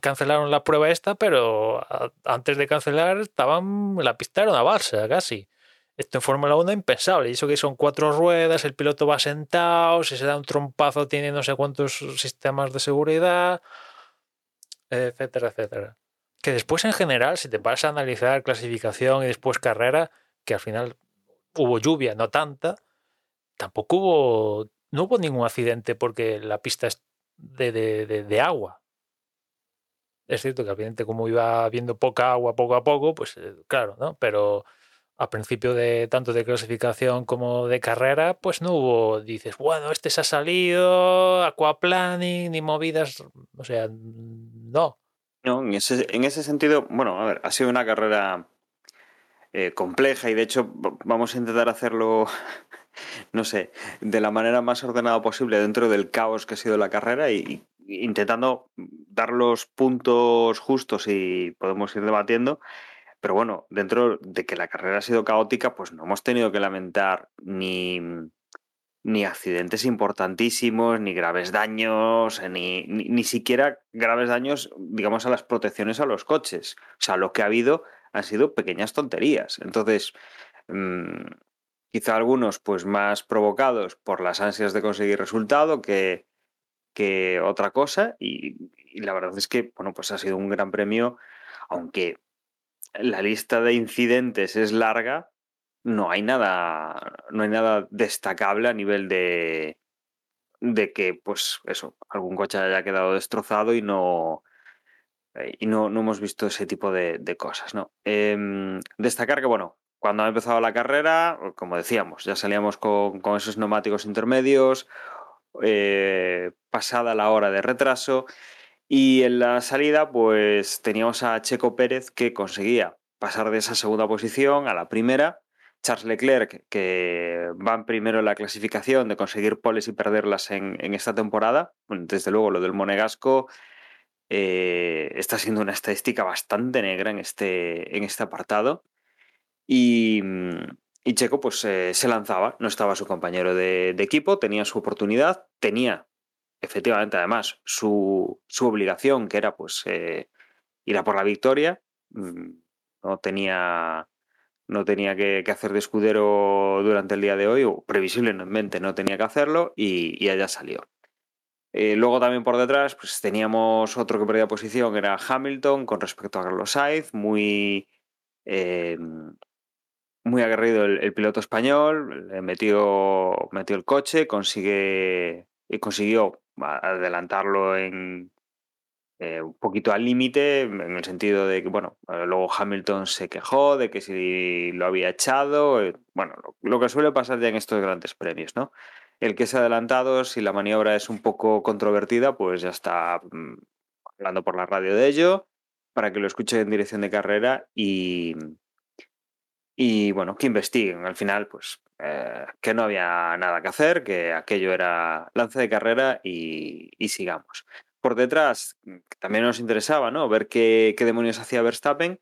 cancelaron la prueba esta, pero a- antes de cancelar estaban la pista era una balsa casi. Esto en Fórmula 1 impensable. Y eso que son cuatro ruedas, el piloto va sentado, si se da un trompazo tiene no sé cuántos sistemas de seguridad, etcétera, etcétera. Que después en general, si te vas a analizar clasificación y después carrera, que al final hubo lluvia, no tanta, tampoco hubo, no hubo ningún accidente porque la pista de, de- de- de agua. Es cierto que evidente como iba habiendo poca agua poco a poco, pues eh, claro, ¿no? Pero a principio de tanto de clasificación como de carrera, pues no hubo, dices, bueno, este se ha salido, aquaplaning, ni movidas, o sea, no. No, en ese, en ese sentido, bueno, a ver, ha sido una carrera eh, compleja y de hecho vamos a intentar hacerlo, no sé, de la manera más ordenada posible dentro del caos que ha sido la carrera y, y intentando dar los puntos justos y podemos ir debatiendo. Pero bueno, dentro de que la carrera ha sido caótica, pues no hemos tenido que lamentar ni, ni accidentes importantísimos, ni graves daños, ni, ni, ni siquiera graves daños, digamos, a las protecciones a los coches. O sea, lo que ha habido han sido pequeñas tonterías. Entonces, mmm, quizá algunos pues más provocados por las ansias de conseguir resultado que, que otra cosa. Y, la verdad es que, bueno, pues ha sido un gran premio, aunque la lista de incidentes es larga, no hay nada, no hay nada destacable a nivel de, de que, pues eso, algún coche haya quedado destrozado y no, y no, no hemos visto ese tipo de, cosas, ¿no? Eh, destacar que, bueno, cuando ha empezado la carrera, como decíamos, ya salíamos con, con esos neumáticos intermedios, eh, pasada la hora de retraso, y en la salida, pues teníamos a Checo Pérez que conseguía pasar de esa segunda posición a la primera. Charles Leclerc, que va en primero en la clasificación de conseguir poles y perderlas en, en esta temporada. Desde luego, lo del Monegasco eh, está siendo una estadística bastante negra en este, en este apartado. Y, y Checo pues eh, se lanzaba, no estaba su compañero de, equipo, tenía su oportunidad, tenía efectivamente además su, su obligación, que era pues eh, ir a por la victoria, mm, no tenía, no tenía que, hacer de escudero durante el día de hoy, o previsiblemente no tenía que hacerlo, y, allá salió. Eh, luego también por detrás pues teníamos otro que perdía posición, que era Hamilton con respecto a Carlos Sainz, muy, muy aguerrido el, piloto español, metió, metió el coche, consigue, y consiguió adelantarlo en eh, un poquito al límite, en el sentido de que, bueno, luego Hamilton se quejó de que si lo había echado, eh, bueno, lo, que suele pasar ya en estos grandes premios, ¿no? El que es adelantado, si la maniobra es un poco controvertida, pues ya está mm, hablando por la radio de ello, para que lo escuche en dirección de carrera y, y bueno, que investiguen. Al final, pues eh, que no había nada que hacer, que aquello era lance de carrera y, sigamos. Por detrás, también nos interesaba ¿no? ver qué, qué demonios hacía Verstappen,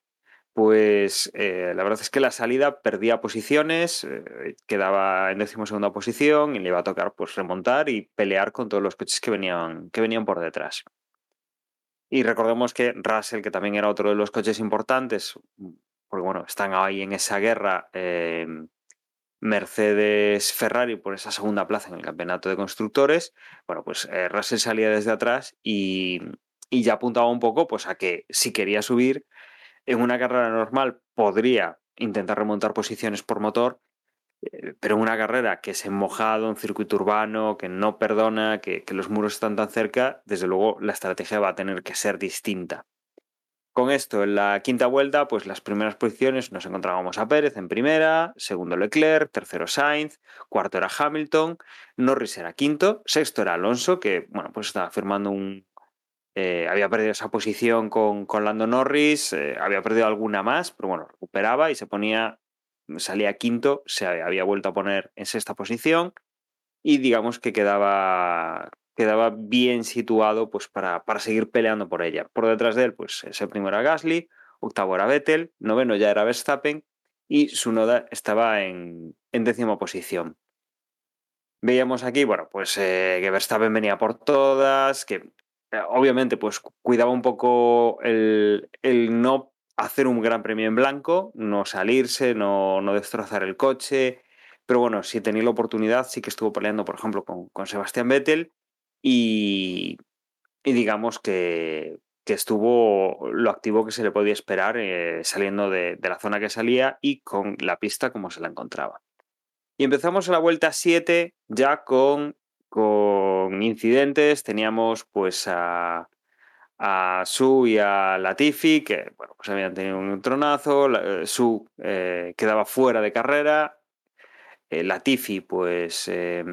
pues eh, la verdad es que la salida perdía posiciones, eh, quedaba en decimosegunda posición y le iba a tocar pues remontar y pelear con todos los coches que venían, que venían por detrás. Y recordemos que Russell, que también era otro de los coches importantes, porque bueno, están ahí en esa guerra eh, Mercedes Ferrari por esa segunda plaza en el campeonato de constructores, bueno, pues eh, Russell salía desde atrás y, ya apuntaba un poco pues a que si quería subir en una carrera normal podría intentar remontar posiciones por motor, eh, pero en una carrera que es en mojado, un circuito urbano, que no perdona, que los muros están tan cerca, desde luego la estrategia va a tener que ser distinta. Con esto, en la quinta vuelta, pues las primeras posiciones nos encontrábamos a Pérez en primera, segundo Leclerc, tercero Sainz, cuarto era Hamilton, Norris era quinto, sexto era Alonso, que bueno, pues estaba firmando un. Eh, había perdido esa posición con, con Lando Norris, eh, había perdido alguna más, pero bueno, recuperaba y se ponía, salía quinto, se había vuelto a poner en sexta posición y digamos que quedaba, quedaba bien situado pues, para, para, seguir peleando por ella. Por detrás de él, pues séptimo era Gasly, octavo era Vettel, noveno ya era Verstappen y su noda estaba en, en décima posición. Veíamos aquí, bueno, pues eh, que Verstappen venía por todas, que eh, obviamente pues cuidaba un poco el, el, no hacer un gran premio en blanco, no salirse, no, no destrozar el coche, pero bueno, si tenía la oportunidad, sí que estuvo peleando, por ejemplo, con, con Sebastián Vettel y, digamos que, estuvo lo activo que se le podía esperar eh, saliendo de, la zona que salía y con la pista como se la encontraba. Y empezamos a la vuelta 7 ya con, con incidentes, teníamos pues a, a Su y a Latifi, que bueno, pues habían tenido un tronazo, eh, Su eh, quedaba fuera de carrera, eh, Latifi pues eh,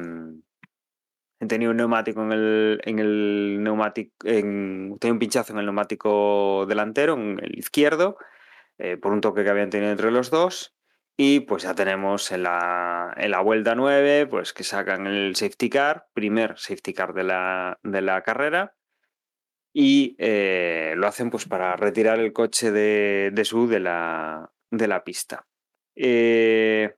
tenía un neumático en el, en el neumático, en, tenía un pinchazo en el neumático delantero, en el izquierdo, eh, por un toque que habían tenido entre los dos. Y pues ya tenemos en la, en la vuelta 9, pues que sacan el safety car, primer safety car de la, de la carrera, y eh, lo hacen pues para retirar el coche de, de su de la, de la pista. Eh,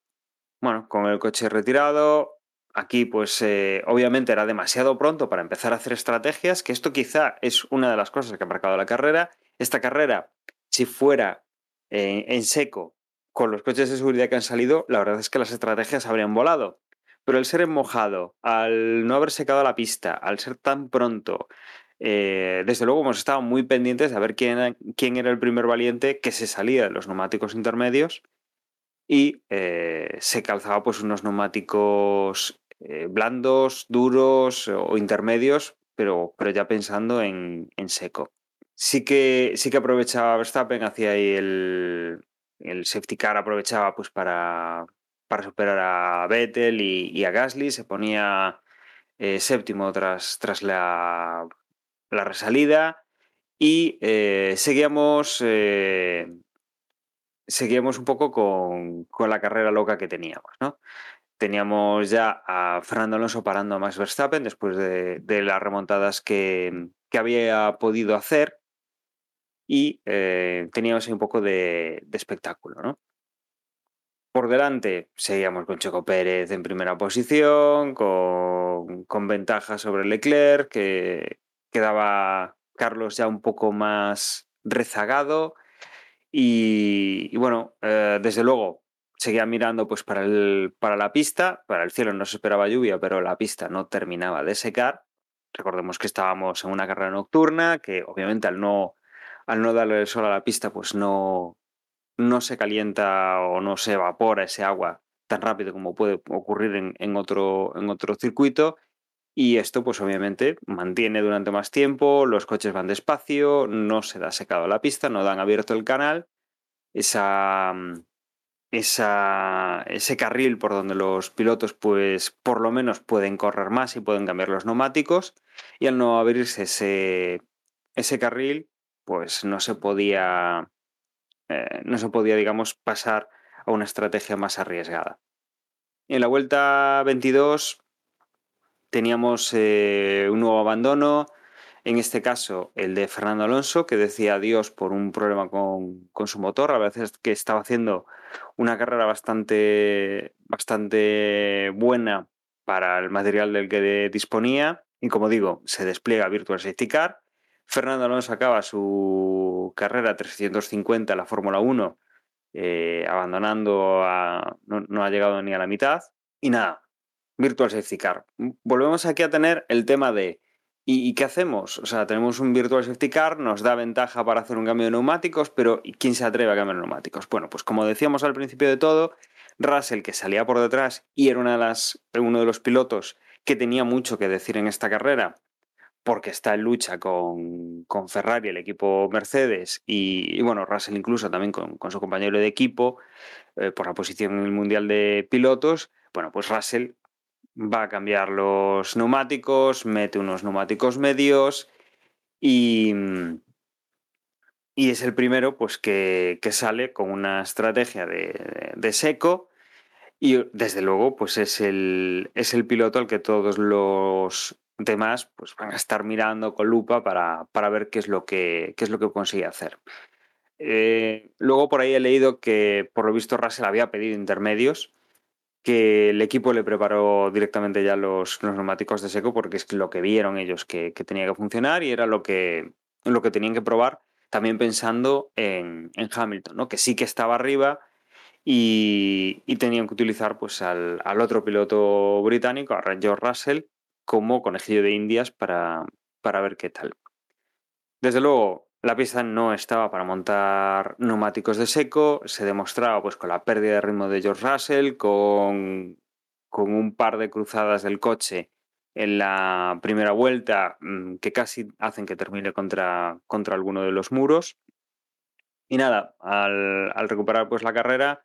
bueno, con el coche retirado, aquí pues eh, obviamente era demasiado pronto para empezar a hacer estrategias, que esto quizá es una de las cosas que ha marcado la carrera. Esta carrera, si fuera eh, en seco con los coches de seguridad que han salido, la verdad es que las estrategias habrían volado. Pero el ser en mojado, al no haber secado la pista, al ser tan pronto, eh, desde luego hemos estado muy pendientes de ver quién, quién, era el primer valiente que se salía de los neumáticos intermedios y se calzaba pues unos neumáticos eh, blandos, duros o intermedios, pero, pero ya pensando en, en, seco. Sí que, sí que aprovechaba Verstappen, hacía ahí el, el safety car, aprovechaba pues para, para superar a Vettel y, a Gasly, se ponía eh, séptimo tras, tras la, la resalida y eh, seguíamos eh, seguíamos un poco con, con, la carrera loca que teníamos, ¿no? Teníamos ya a Fernando Alonso parando a Max Verstappen después de, las remontadas que, que, había podido hacer y eh, teníamos ahí un poco de, espectáculo, ¿no? Por delante seguíamos con Checo Pérez en primera posición, con, con ventaja sobre Leclerc, que quedaba Carlos ya un poco más rezagado. Y, y bueno, eh, desde luego seguía mirando pues para, el, para la pista, para el cielo no se esperaba lluvia, pero la pista no terminaba de secar. Recordemos que estábamos en una carrera nocturna, que obviamente al no, al no darle el sol a la pista, pues no, no se calienta o no se evapora ese agua tan rápido como puede ocurrir en, en, otro, en otro circuito. Y esto, pues obviamente, mantiene durante más tiempo, los coches van despacio, no se da secado la pista, no dan abierto el canal. Esa, ese carril por donde los pilotos, pues por lo menos pueden correr más y pueden cambiar los neumáticos. Y al no abrirse ese, ese carril, pues no se podía eh, no se podía, digamos, pasar a una estrategia más arriesgada. En la vuelta 22 teníamos eh, un nuevo abandono, en este caso el de Fernando Alonso, que decía adiós por un problema con, con, su motor, a veces que estaba haciendo una carrera bastante, bastante buena para el material del que disponía, y como digo, se despliega Virtual Safety Car, Fernando Alonso acaba su carrera 350 en la Fórmula 1, eh, abandonando, a, no, no, ha llegado ni a la mitad. Y nada, Virtual Safety Car. Volvemos aquí a tener el tema de, ¿y, qué hacemos? O sea, tenemos un Virtual Safety Car, nos da ventaja para hacer un cambio de neumáticos, pero ¿quién se atreve a cambiar neumáticos? Bueno, pues como decíamos al principio de todo, Russell, que salía por detrás y era uno de los pilotos que tenía mucho que decir en esta carrera, porque está en lucha con, con Ferrari, el equipo Mercedes, y, y, bueno, Russell incluso también con, con su compañero de equipo eh, por la posición en el Mundial de Pilotos. Bueno, pues Russell va a cambiar los neumáticos, mete unos neumáticos medios y, y es el primero pues que, que sale con una estrategia de, de, seco y desde luego pues es el, es el piloto al que todos los demás pues van a estar mirando con lupa para, para ver qué es lo que, qué es lo que consigue hacer. Eh, luego por ahí he leído que por lo visto Russell había pedido intermedios, que el equipo le preparó directamente ya los, los neumáticos de seco porque es lo que vieron ellos que, que, tenía que funcionar y era lo que, lo que tenían que probar, también pensando en, en Hamilton, ¿no? que sí que estaba arriba y, y tenían que utilizar pues, al, al, otro piloto británico, a George Russell, como conejillo de indias para, para ver qué tal. Desde luego, la pista no estaba para montar neumáticos de seco, se demostraba pues con la pérdida de ritmo de George Russell, con, con un par de cruzadas del coche en la primera vuelta mm, que casi hacen que termine contra, contra alguno de los muros. Y nada, al, recuperar pues la carrera,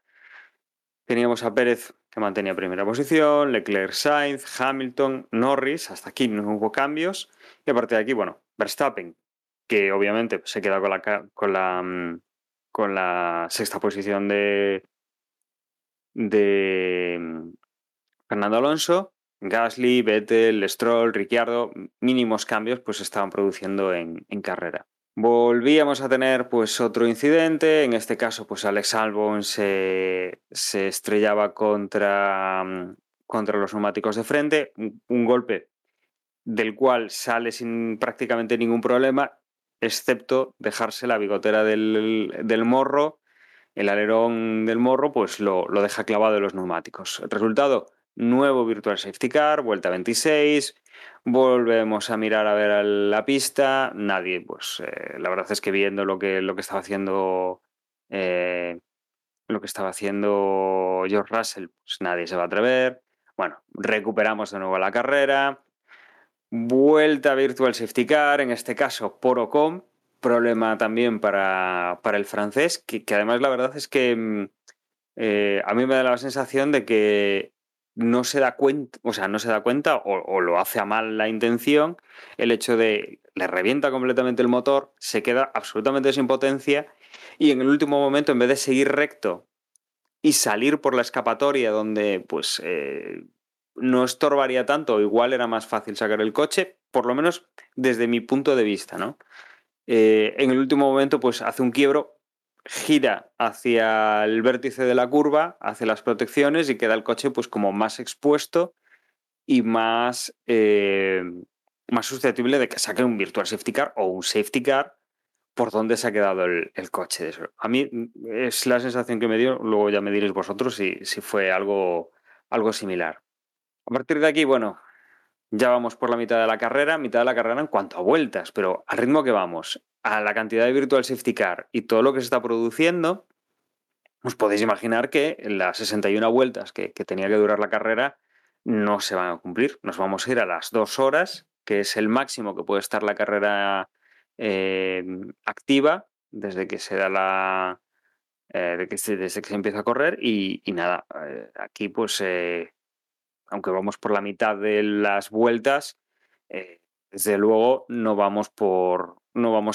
teníamos a Pérez que mantenía primera posición, Leclerc, Sainz, Hamilton, Norris, hasta aquí no hubo cambios. Y a partir de aquí, bueno, Verstappen, que obviamente se queda con la, con la, mm, con la sexta posición de, de mm, Fernando Alonso, Gasly, Vettel, Stroll, Ricciardo, mínimos cambios pues estaban produciendo en, carrera. Volvíamos a tener pues otro incidente, en este caso pues Alex Albon se, se estrellaba contra, contra los neumáticos de frente, un golpe del cual sale sin prácticamente ningún problema, excepto dejarse la bigotera del, del morro, el alerón del morro, pues lo, lo deja clavado en los neumáticos. El resultado, nuevo Virtual Safety Car, vuelta 26, volvemos a mirar a ver la pista, nadie, pues eh, la verdad es que viendo lo que, lo que estaba haciendo eh, lo que estaba haciendo George Russell, pues nadie se va a atrever. Bueno, recuperamos de nuevo la carrera, vuelta a Virtual Safety Car, en este caso por Ocon, problema también para, para el francés, que, que, además la verdad es que mm, eh, a mí me da la sensación de que no se da cuenta, o sea, no se da cuenta o, o, lo hace a mal la intención, el hecho de le revienta completamente el motor, se queda absolutamente sin potencia y en el último momento, en vez de seguir recto y salir por la escapatoria donde pues eh, no estorbaría tanto, igual era más fácil sacar el coche, por lo menos desde mi punto de vista, ¿no? Eh, en el último momento, pues hace un quiebro, gira hacia el vértice de la curva, hace las protecciones y queda el coche pues como más expuesto y más, eh, más susceptible de que saque un virtual safety car o un safety car por dónde se ha quedado el, el, coche. A mí es la sensación que me dio, luego ya me diréis vosotros si, si fue algo, algo similar. A partir de aquí, bueno, ya vamos por la mitad de la carrera, mitad de la carrera en cuanto a vueltas, pero al ritmo que vamos, a la cantidad de virtual safety car y todo lo que se está produciendo, os podéis imaginar que las 61 vueltas que, tenía que durar la carrera no se van a cumplir. Nos vamos a ir a las dos horas, que es el máximo que puede estar la carrera eh, activa desde que se da la. Eh, desde que se empieza a correr y, nada, eh, aquí pues, aunque vamos por la mitad de las vueltas, eh, desde luego no vamos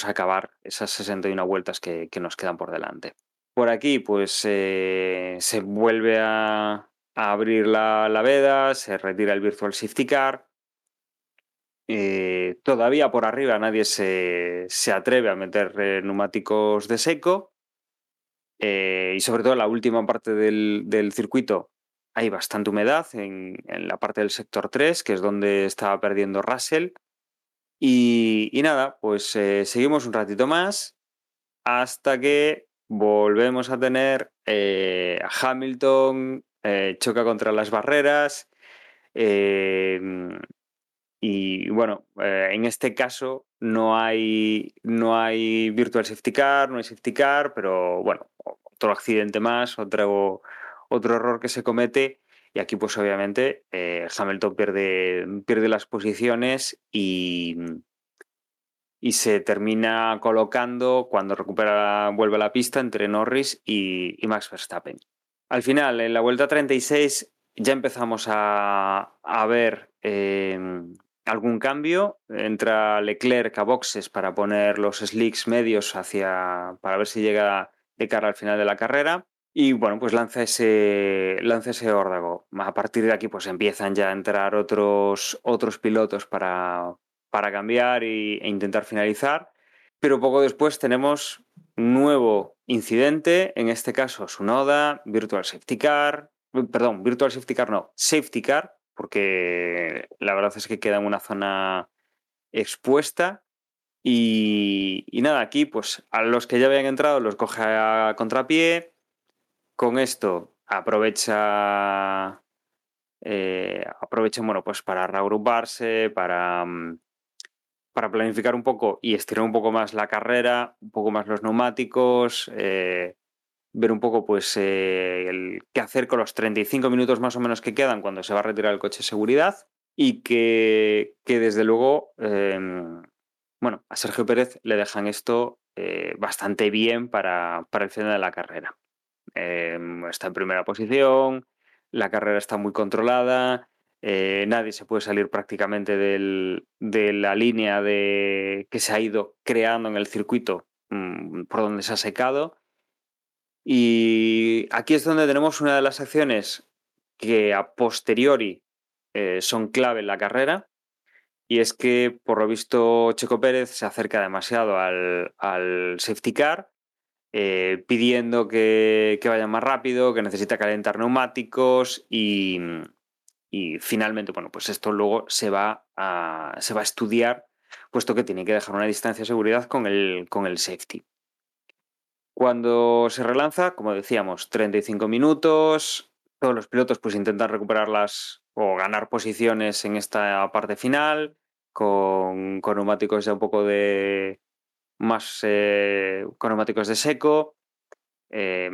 a acabar esas 61 vueltas que, nos quedan por delante. Por aquí, pues eh, se vuelve a, abrir la, la, veda, se retira el Virtual Safety Car. Eh, todavía por arriba nadie se, se atreve a meter neumáticos de seco. Y sobre todo la última parte del, del circuito hay bastante humedad en, la parte del sector 3, que es donde estaba perdiendo Russell. Y, nada, pues eh, seguimos un ratito más hasta que volvemos a tener eh, a Hamilton, eh, choca contra las barreras. Y bueno, en este caso no hay, no hay virtual safety car, no hay safety car, pero bueno, otro accidente más, otro, otro error que se comete. Y aquí, pues obviamente, eh, Hamilton pierde, pierde las posiciones y, y se termina colocando cuando recupera, vuelve a la pista entre Norris y, Max Verstappen. Al final, en la vuelta 36, ya empezamos a, a ver eh, algún cambio. Entra Leclerc a boxes para poner los slicks medios hacia. para ver si llega de cara al final de la carrera. Y bueno, pues lanza ese, lanza ese órdago. A partir de aquí, pues empiezan ya a entrar otros, otros pilotos para, para cambiar y, e intentar finalizar. Pero poco después tenemos nuevo incidente, en este caso Sunoda, Virtual Safety Car, perdón, Virtual Safety Car no, Safety Car, porque la verdad es que queda en una zona expuesta. Y, y, nada, aquí pues a los que ya habían entrado los coge a contrapié. Con esto aprovecha, eh, aprovecha bueno, pues para reagruparse, para, mm, para planificar un poco y estirar un poco más la carrera, un poco más los neumáticos, eh, ver un poco pues eh, qué hacer con los 35 minutos más o menos que quedan cuando se va a retirar el coche de seguridad y que, desde luego, eh, bueno, a Sergio Pérez le dejan esto bastante bien para, para, el final de la carrera. Em, está en primera posición, la carrera está muy controlada, eh, nadie se puede salir prácticamente del, de la línea de, que se ha ido creando en el circuito mmm, por donde se ha secado y aquí es donde tenemos una de las acciones que a posteriori eh, son clave en la carrera. Y es que, por lo visto, Checo Pérez se acerca demasiado al, al safety car, eh, pidiendo que, que, vaya más rápido, que necesita calentar neumáticos y, y finalmente, bueno, pues esto luego se va a, se va a estudiar, puesto que tiene que dejar una distancia de seguridad con el, con el safety. Cuando se relanza, como decíamos, 35 minutos, todos los pilotos pues intentan recuperarlas o ganar posiciones en esta parte final, con, con neumáticos ya un poco de más eh, con neumáticos de seco. Eh,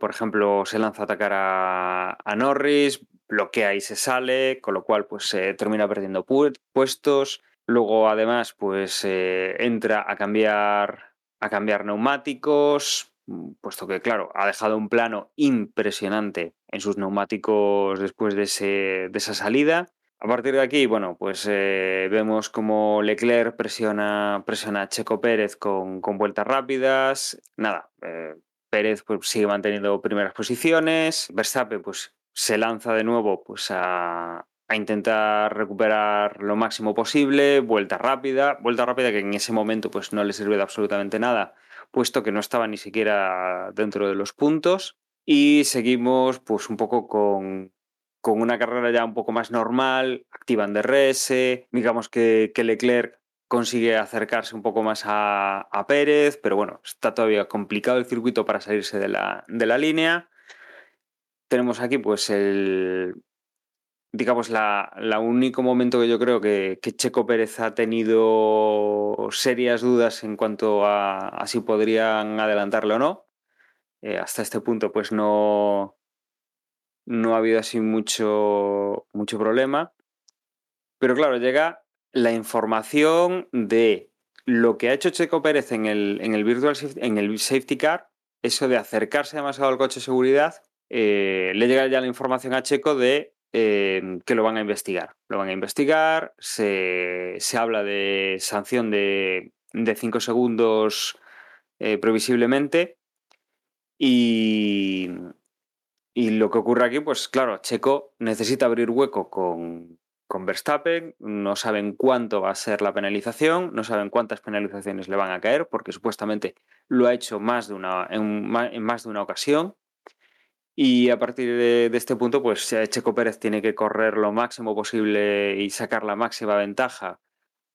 por ejemplo, se lanza a atacar a, Norris, bloquea y se sale, con lo cual pues se termina perdiendo pu puestos. Luego, además, pues eh, entra a cambiar, a cambiar neumáticos, puesto que, claro, ha dejado un plano impresionante en sus neumáticos después de, ese, de esa salida. A partir de aquí, bueno, pues eh, vemos como Leclerc presiona, presiona a Checo Pérez con, con vueltas rápidas. Nada, eh, Pérez pues, sigue manteniendo primeras posiciones. Verstappen pues, se lanza de nuevo pues, a, a intentar recuperar lo máximo posible. Vuelta rápida, vuelta rápida que en ese momento pues, no le sirve de absolutamente nada, puesto que no estaba ni siquiera dentro de los puntos. Y seguimos pues, un poco con, con una carrera ya un poco más normal, activan DRS, digamos que, que Leclerc consigue acercarse un poco más a, a, Pérez, pero bueno, está todavía complicado el circuito para salirse de la, de la línea. Tenemos aquí pues el, digamos, la, la, único momento que yo creo que, que, Checo Pérez ha tenido serias dudas en cuanto a, si podrían adelantarlo o no. Eh, hasta este punto pues no, no ha habido así mucho, mucho problema. Pero claro, llega la información de lo que ha hecho Checo Pérez en el, en el Virtual en el Safety Car, eso de acercarse demasiado al coche de seguridad, eh, le llega ya la información a Checo de eh, que lo van a investigar. Lo van a investigar, se, se habla de sanción de 5 segundos eh, previsiblemente y, y lo que ocurre aquí, pues claro, Checo necesita abrir hueco con, con, Verstappen, no saben cuánto va a ser la penalización, no saben cuántas penalizaciones le van a caer, porque supuestamente lo ha hecho más de una, en, más de una ocasión. Y a partir de, de, este punto, pues Checo Pérez tiene que correr lo máximo posible y sacar la máxima ventaja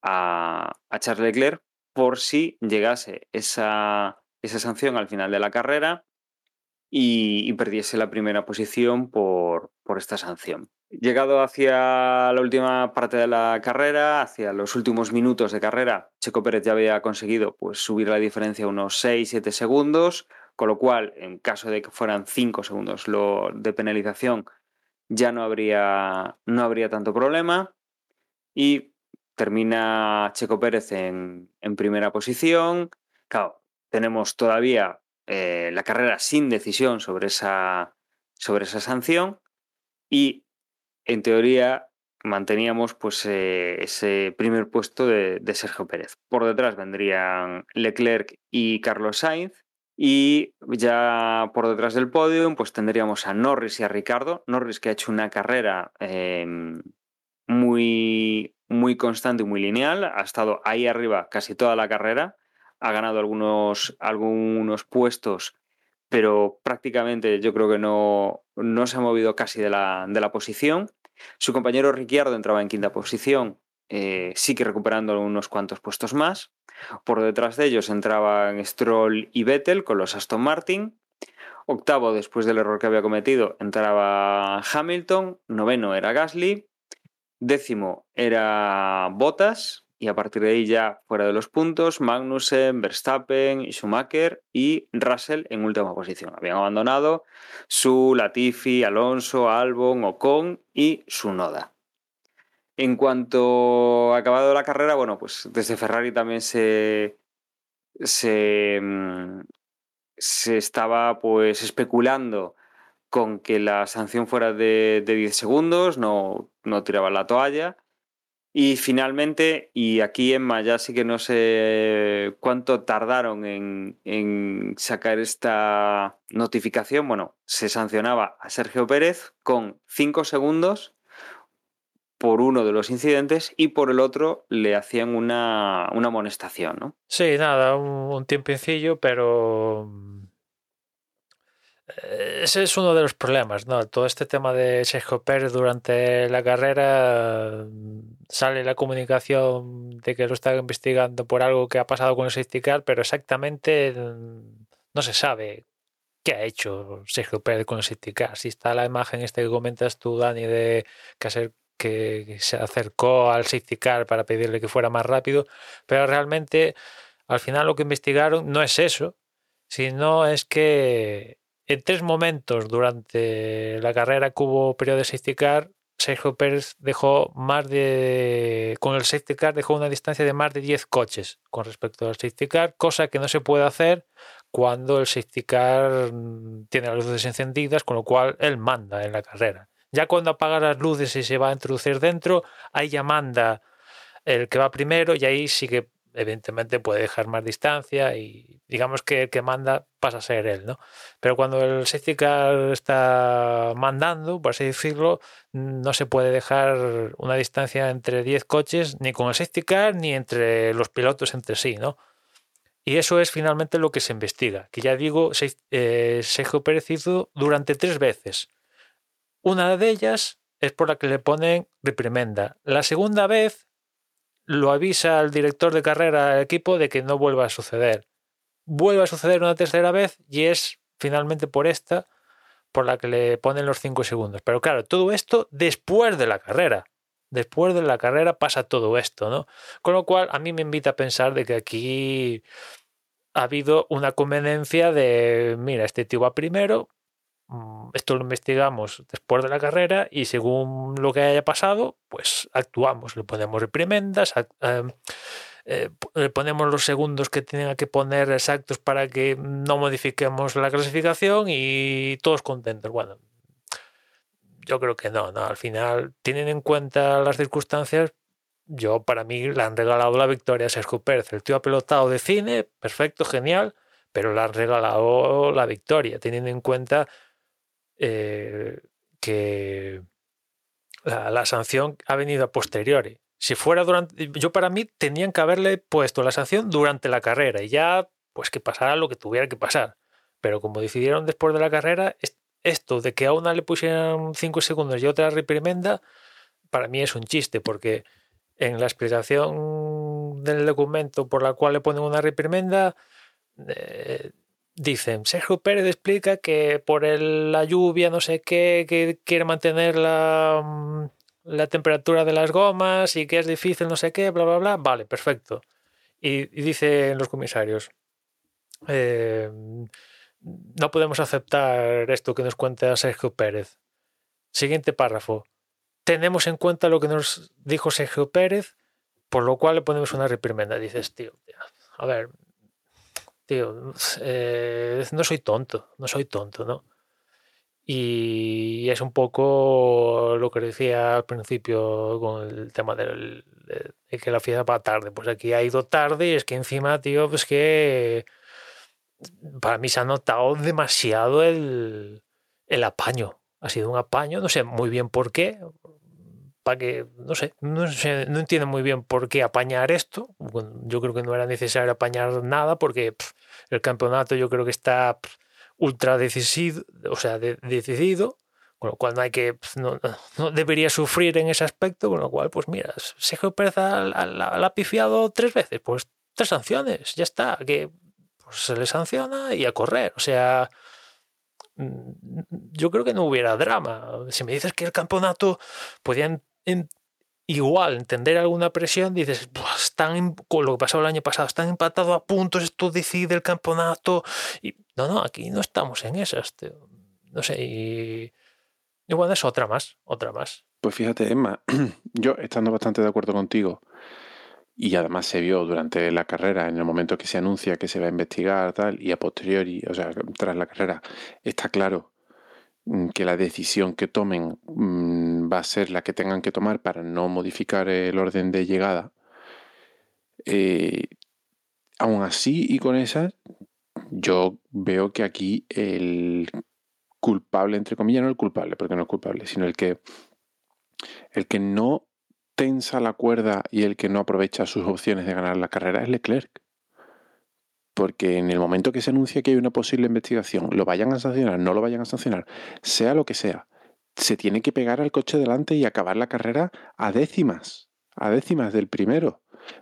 a, a Charles Leclerc por si llegase esa, esa sanción al final de la carrera y, perdiese la primera posición por, por, esta sanción. Llegado hacia la última parte de la carrera, hacia los últimos minutos de carrera, Checo Pérez ya había conseguido pues, subir la diferencia unos 6-7 segundos, con lo cual, en caso de que fueran 5 segundos lo de penalización, ya no habría, no habría tanto problema. Y termina Checo Pérez en, en primera posición. Claro, tenemos todavía eh, la carrera sin decisión sobre esa, sobre esa sanción y en teoría manteníamos pues eh, ese primer puesto de, Sergio Pérez. Por detrás vendrían Leclerc y Carlos Sainz y ya por detrás del podio pues tendríamos a Norris y a Ricardo. Norris que ha hecho una carrera eh, muy, muy constante y muy lineal, ha estado ahí arriba casi toda la carrera ha ganado algunos, algunos puestos, pero prácticamente yo creo que no, no se ha movido casi de la, de la posición. Su compañero Ricciardo entraba en quinta posición, eh, sí que recuperando unos cuantos puestos más. Por detrás de ellos entraban Stroll y Vettel con los Aston Martin. Octavo, después del error que había cometido, entraba Hamilton. Noveno era Gasly. Décimo era Bottas y a partir de ahí ya fuera de los puntos, Magnussen, Verstappen, Schumacher y Russell en última posición. Habían abandonado su Latifi, Alonso, Albon, Ocon y su Noda. En cuanto a acabado la carrera, bueno, pues desde Ferrari también se, se, se estaba pues especulando con que la sanción fuera de, de 10 segundos, no, no tiraba la toalla. Y finalmente, y aquí Emma ya sí que no sé cuánto tardaron en, en, sacar esta notificación, bueno, se sancionaba a Sergio Pérez con cinco segundos por uno de los incidentes y por el otro le hacían una, una amonestación, ¿no? Sí, nada, un, un tiempecillo, pero Ese es uno de los problemas, ¿no? Todo este tema de Sergio Pérez durante la carrera mm, sale la comunicación de que lo están investigando por algo que ha pasado con el safety car, pero exactamente mm, no se sabe qué ha hecho Sergio Pérez con el safety car. Si está la imagen esta que comentas tú, Dani, de que, que se acercó al safety car para pedirle que fuera más rápido, pero realmente al final lo que investigaron no es eso, sino es que en tres momentos durante la carrera que hubo periodo de safety car, Sergio Pérez dejó más de. Con el safety car dejó una distancia de más de 10 coches con respecto al safety car, cosa que no se puede hacer cuando el safety car mm, tiene las luces encendidas, con lo cual él manda en la carrera. Ya cuando apaga las luces y se va a introducir dentro, ahí ya manda el que va primero y ahí sí que evidentemente puede dejar más distancia y digamos que el que manda pasa a ser él, ¿no? Pero cuando el safety car está mandando, por así decirlo, no se puede dejar una distancia entre 10 coches ni con el safety car ni entre los pilotos entre sí, ¿no? Y eso es finalmente lo que se investiga, que ya digo, se- eh, Sergio Pérez hizo durante tres veces. Una de ellas es por la que le ponen reprimenda. La segunda vez lo avisa al director de carrera al equipo de que no vuelva a suceder. Vuelve a suceder una tercera vez y es finalmente por esta por la que le ponen los 5 segundos. Pero claro, todo esto después de la carrera. Después de la carrera pasa todo esto, ¿no? Con lo cual a mí me invita a pensar de que aquí ha habido una conveniencia de, mira, este tío va primero, esto lo investigamos después de la carrera y según lo que haya pasado, pues actuamos, le ponemos reprimendas, em, eh, le ponemos los segundos que tenga que poner exactos para que no modifiquemos la clasificación y todos contentos. Bueno, yo creo que no, no, al final, tienen en cuenta las circunstancias, yo para mí le han regalado la victoria a Sergio Pérez. El tío ha pelotado de cine, perfecto, genial, pero le han regalado la victoria, teniendo en cuenta eh, que la, la sanción ha venido a posteriori. Si fuera durante. Yo para mí tenían que haberle puesto la sanción durante la carrera y ya, pues que pasara lo que tuviera que pasar. Pero como decidieron después de la carrera, es- esto de que a una le pusieran 5 segundos y otra reprimenda, para mí es un chiste, porque en la explicación del documento por la cual le ponen una reprimenda, eh, dicen, Sergio Pérez explica que por la lluvia, no sé qué, que quiere mantener la, mm, la temperatura de las gomas y que es difícil, no sé qué, bla, bla, bla. Vale, perfecto. Y, y dicen los comisarios, eh, no podemos aceptar esto que nos cuenta Sergio Pérez. Siguiente párrafo. Tenemos en cuenta lo que nos dijo Sergio Pérez, por lo cual le ponemos una reprimenda. Dices, tío, a ver, tío, eh, no soy tonto, no soy tonto, ¿no? Y es un poco lo que decía al principio con el tema del, de, que la fiesta va tarde. Pues aquí ha ido tarde y es que encima, tío, pues que para mí se ha notado demasiado el, el apaño. Ha sido un apaño, no sé muy bien por qué. Para que, no sé, no no entiendo muy bien por qué apañar esto. Yo creo que no era necesario apañar nada porque el campeonato yo creo que está ultra decidido, o sea, de, decidido, con lo cual no hay que, no, no, debería sufrir en ese aspecto, con lo cual, pues mira, Sergio Pérez la ha pifiado tres veces, pues tres sanciones, ya está, que pues, se le sanciona y a correr, o sea, mm, yo creo que no hubiera drama. Si me dices que el campeonato podían en, igual entender alguna presión, dices, están con lo que pasó el año pasado, están empatados a puntos, esto decide el campeonato. Y no, no, aquí no estamos en esas. No sé, y bueno, es otra más, otra más. Pues fíjate, Emma, yo estando bastante de acuerdo contigo, y además se vio durante la carrera, en el momento que se anuncia que se va a investigar, tal, y a posteriori, o sea, tras la carrera, está claro que la decisión que tomen mmm, va a ser la que tengan que tomar para no modificar el orden de llegada. Eh, aún así y con esas, yo veo que aquí el culpable, entre comillas, no el culpable, porque no es culpable, sino el que, el que no tensa la cuerda y el que no aprovecha sus opciones de ganar la carrera es Leclerc. Porque en el momento que se anuncia que hay una posible investigación, lo vayan a sancionar, no lo vayan a sancionar, sea lo que sea, se tiene que pegar al coche delante y acabar la carrera a décimas, a décimas del primero,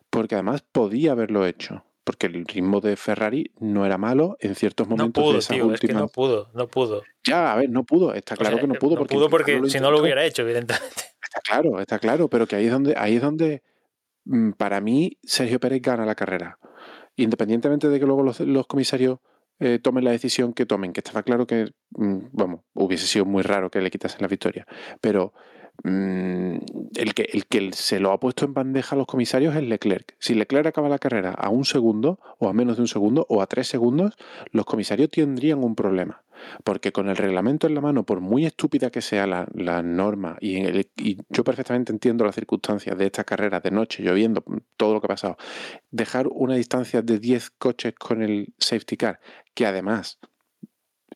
porque además podía haberlo hecho, porque el ritmo de Ferrari no era malo en ciertos No momentos de pudo, esas tío, es que últimas. no pudo, no pudo. Ya, a ver, no pudo, está O claro sea, que no pudo, porque, pudo porque no si no lo hubiera hecho, evidentemente. Está claro, está claro, pero que ahí es donde, ahí es donde mm, para mí Sergio Pérez gana la carrera. Independientemente de que luego los, comisarios eh, tomen la decisión que tomen, que estaba claro que, mm, vamos, hubiese sido muy raro que le quitasen la victoria. Pero mm, el, que, el que se lo ha puesto en bandeja a los comisarios es Leclerc. Si Leclerc acaba la carrera a un segundo, o a menos de un segundo, o a tres segundos, los comisarios tendrían un problema. Porque con el reglamento en la mano, por muy estúpida que sea la, la norma, y, y yo perfectamente entiendo las circunstancias de esta carrera de noche, lloviendo, todo lo que ha pasado, dejar una distancia de 10 coches con el safety car, que además,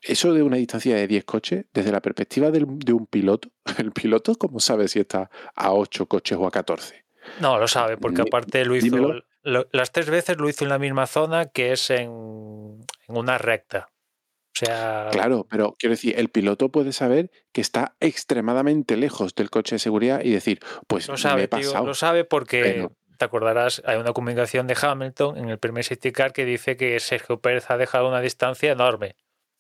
eso de una distancia de 10 coches, desde la perspectiva del- de un piloto, el piloto, ¿cómo sabe si está a 8 coches o a 14? No, lo sabe, porque aparte lo hizo. dímelo. las tres veces lo hizo en la misma zona que es en, en una recta. O sea, Claro, pero quiero decir, el piloto puede saber que está extremadamente lejos del coche de seguridad y decir, pues lo me sabe, he tío, lo sabe porque Pero- te acordarás, hay una comunicación de Hamilton en el primer safety car que dice que Sergio Pérez ha dejado una distancia enorme.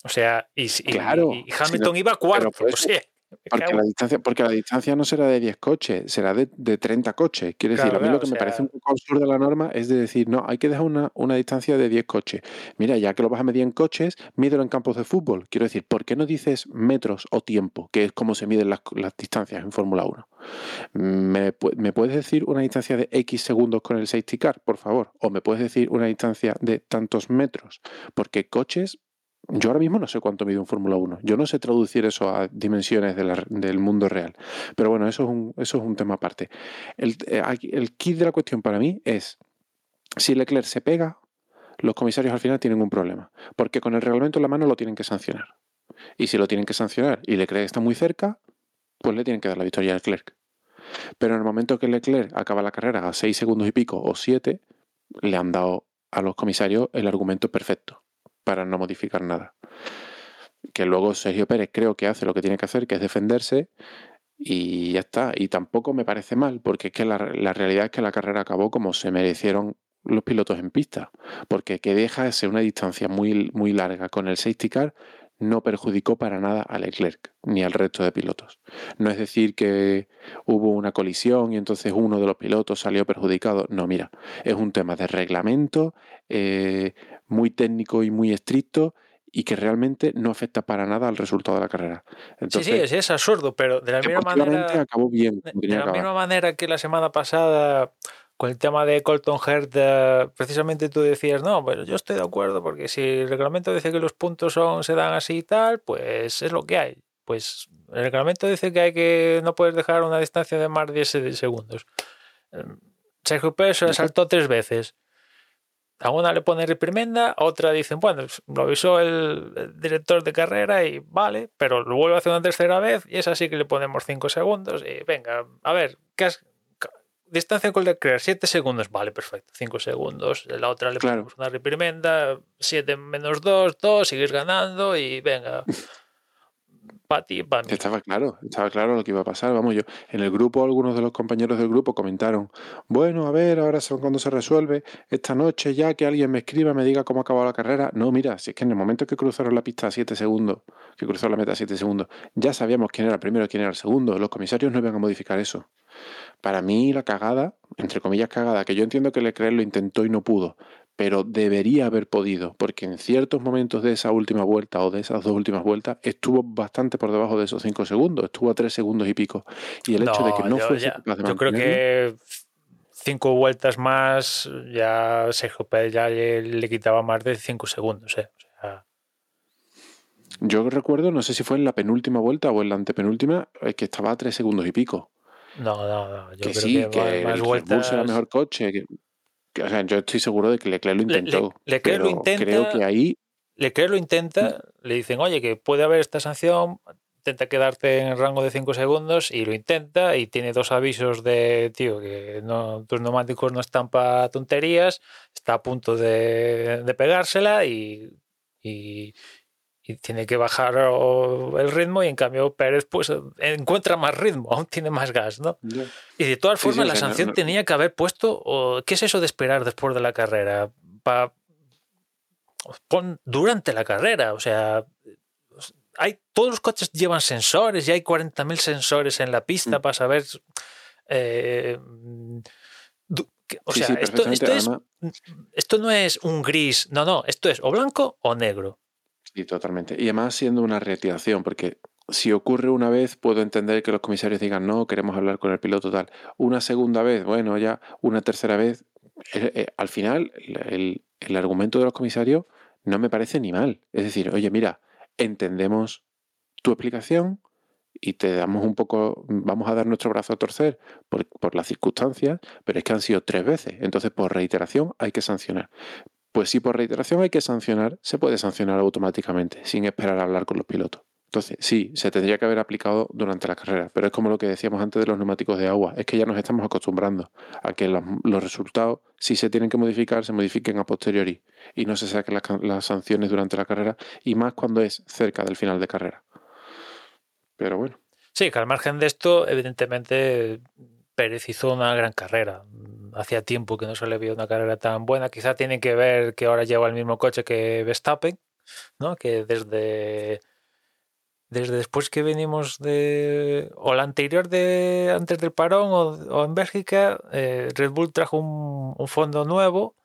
O sea, y, Claro, y Hamilton iba cuarto. por O sea, Porque la, distancia, porque la distancia no será de 10 coches, será de, de 30 coches. Quiero decir, Claro, a mí claro, lo que me parece un poco absurdo de la norma es de decir, no, hay que dejar una, una distancia de 10 coches. Mira, ya que lo vas a medir en coches, mídelo en campos de fútbol. Quiero decir, ¿por qué no dices metros o tiempo, que es como se miden las, las distancias en Fórmula 1? ¿Me, ¿Me puedes decir una distancia de X segundos con el safety car, por favor? ¿O me puedes decir una distancia de tantos metros? Porque coches yo ahora mismo no sé cuánto mide un Fórmula 1. Yo no sé traducir eso a dimensiones del mundo real. Pero bueno, eso es un, eso es un tema aparte. El, eh, kit de la cuestión para mí es, si Leclerc se pega, los comisarios al final tienen un problema. Porque con el reglamento en la mano lo tienen que sancionar. Y si lo tienen que sancionar y Leclerc está muy cerca, pues le tienen que dar la victoria a Leclerc. Pero en el momento que Leclerc acaba la carrera a 6 segundos y pico o 7, le han dado a los comisarios el argumento perfecto para no modificar nada. Que luego Sergio Pérez creo que hace lo que tiene que hacer, que es defenderse y ya está. Y tampoco me parece mal, porque es que la, realidad es que la carrera acabó como se merecieron los pilotos en pista, porque que deja ser una distancia muy, muy larga con el safety car no perjudicó para nada a Leclerc ni al resto de pilotos. No es decir que hubo una colisión y entonces uno de los pilotos salió perjudicado. No, mira, es un tema de reglamento eh, muy técnico y muy estricto y que realmente no afecta para nada al resultado de la carrera. Sí, Entonces, sí, es, es absurdo, pero de la misma manera. acabó bien. De, la acabar. misma manera que la semana pasada, con el tema de Colton Heard, eh, precisamente tú decías, no, pues yo estoy de acuerdo, porque si el reglamento dice que los puntos son, se dan así y tal, pues es lo que hay. Pues el reglamento dice que hay que no puedes dejar una distancia de más de 10 segundos. Eh, Sergio Pérez se saltó tres veces. A una le pone reprimenda, a otra dicen, bueno, lo avisó el, director de carrera y vale, pero lo vuelve a hacer una tercera vez y es así que le ponemos cinco segundos y venga, a ver, ¿qué has- distancia con Leclerc, 7 segundos, vale, perfecto, 5 segundos, la otra le Claro. ponemos una reprimenda, 7 menos 2, 2, sigues ganando y venga, para. Estaba claro, estaba claro lo que iba a pasar. Vamos, yo en el grupo, algunos de los compañeros del grupo comentaron, bueno, a ver, ahora cuando se resuelve, esta noche ya que alguien me escriba, me diga cómo ha acabado la carrera. No, mira, si es que en el momento que cruzaron la pista a 7 segundos, que cruzaron la meta a 7 segundos, ya sabíamos quién era el primero y quién era el segundo. Los comisarios no iban a modificar eso. Para mí, la cagada, entre comillas cagada, que yo entiendo que Leclerc lo intentó y no pudo, pero debería haber podido, porque en ciertos momentos de esa última vuelta o de esas dos últimas vueltas estuvo bastante por debajo de esos cinco segundos, estuvo a tres segundos y pico. Y el hecho de que no yo, fuese ya- yo creo que cinco vueltas más ya Sergio Pérez ya le, le quitaba más de 5 segundos. eh. O sea, yo recuerdo, no sé si fue en la penúltima vuelta o en la antepenúltima, eh, que estaba a tres segundos y pico. no, no, no. Yo que creo sí, que, que, más, el más vueltas. mejor coche. que, o sea, yo estoy seguro de que Leclerc lo Le- le- intentó. Leclerc lo intenta, creo que ahí Leclerc lo intenta, le dicen, oye, que puede haber esta sanción, intenta quedarte en el rango de 5 segundos y lo intenta y tiene dos avisos de, tío, que no, tus neumáticos no están para tonterías, está a punto de, de pegársela y, y, y tiene que bajar el ritmo y en cambio Pérez pues encuentra más ritmo, aún tiene más gas, ¿no? Y de todas Sí, sí, formas la no- sanción no- tenía que haber puesto, o, ¿qué es eso de esperar después de la carrera? Pa- pon durante la carrera, o sea, hay, todos los coches llevan sensores y hay 40.000 sensores en la pista Mm. para saber... eh, o sea, sí, esto, esto, es, esto no es un gris, no, no, esto es o blanco o negro. Sí, totalmente. Y además siendo una reactivación, porque si ocurre una vez, puedo entender que los comisarios digan, no, queremos hablar con el piloto tal. Una segunda vez, bueno, ya, una tercera vez. Eh, al final, el, el argumento de los comisarios no me parece ni mal. Es decir, oye, mira, entendemos tu explicación y te damos un poco, vamos a dar nuestro brazo a torcer por, por las circunstancias, pero es que han sido tres veces. Entonces, por reiteración, hay que sancionar. Pues si por reiteración hay que sancionar, se puede sancionar automáticamente, sin esperar a hablar con los pilotos. Entonces, sí, se tendría que haber aplicado durante la carrera, pero es como lo que decíamos antes de los neumáticos de agua, es que ya nos estamos acostumbrando a que los, resultados, si se tienen que modificar, se modifiquen a posteriori y no se saquen las, las sanciones durante la carrera, y más cuando es cerca del final de carrera. Pero bueno, Sí, que al margen de esto, evidentemente Pérez hizo una gran carrera. Hacía tiempo que no se le vio una carrera tan buena. Quizá tiene que ver que ahora lleva el mismo coche que Verstappen, ¿no? Que desde desde después que venimos de o la anterior de antes del parón o, o en Bélgica, eh, Red Bull trajo un, un fondo nuevo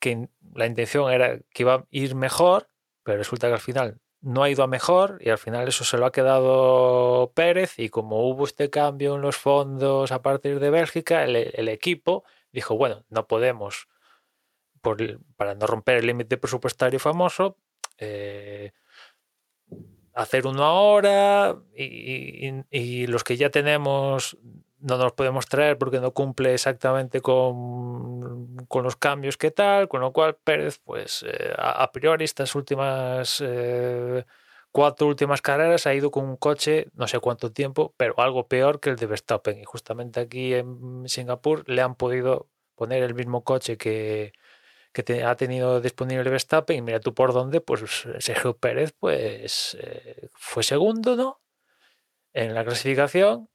que la intención era que iba a ir mejor, pero resulta que al final no ha ido a mejor y al final eso se lo ha quedado Pérez y como hubo este cambio en los fondos a partir de Bélgica, el, equipo dijo, bueno, no podemos, por, para no romper el límite presupuestario famoso, eh, hacer uno ahora y los que ya tenemos no nos podemos traer porque no cumple exactamente con, con los cambios que tal, con lo cual Pérez, pues eh, a, priori estas últimas eh, cuatro últimas carreras ha ido con un coche no sé cuánto tiempo, pero algo peor que el de Verstappen. Y justamente aquí en Singapur le han podido poner el mismo coche que, que te- ha tenido disponible Verstappen. Y mira tú por dónde, pues Sergio Pérez pues eh, fue segundo, ¿no? En la clasificación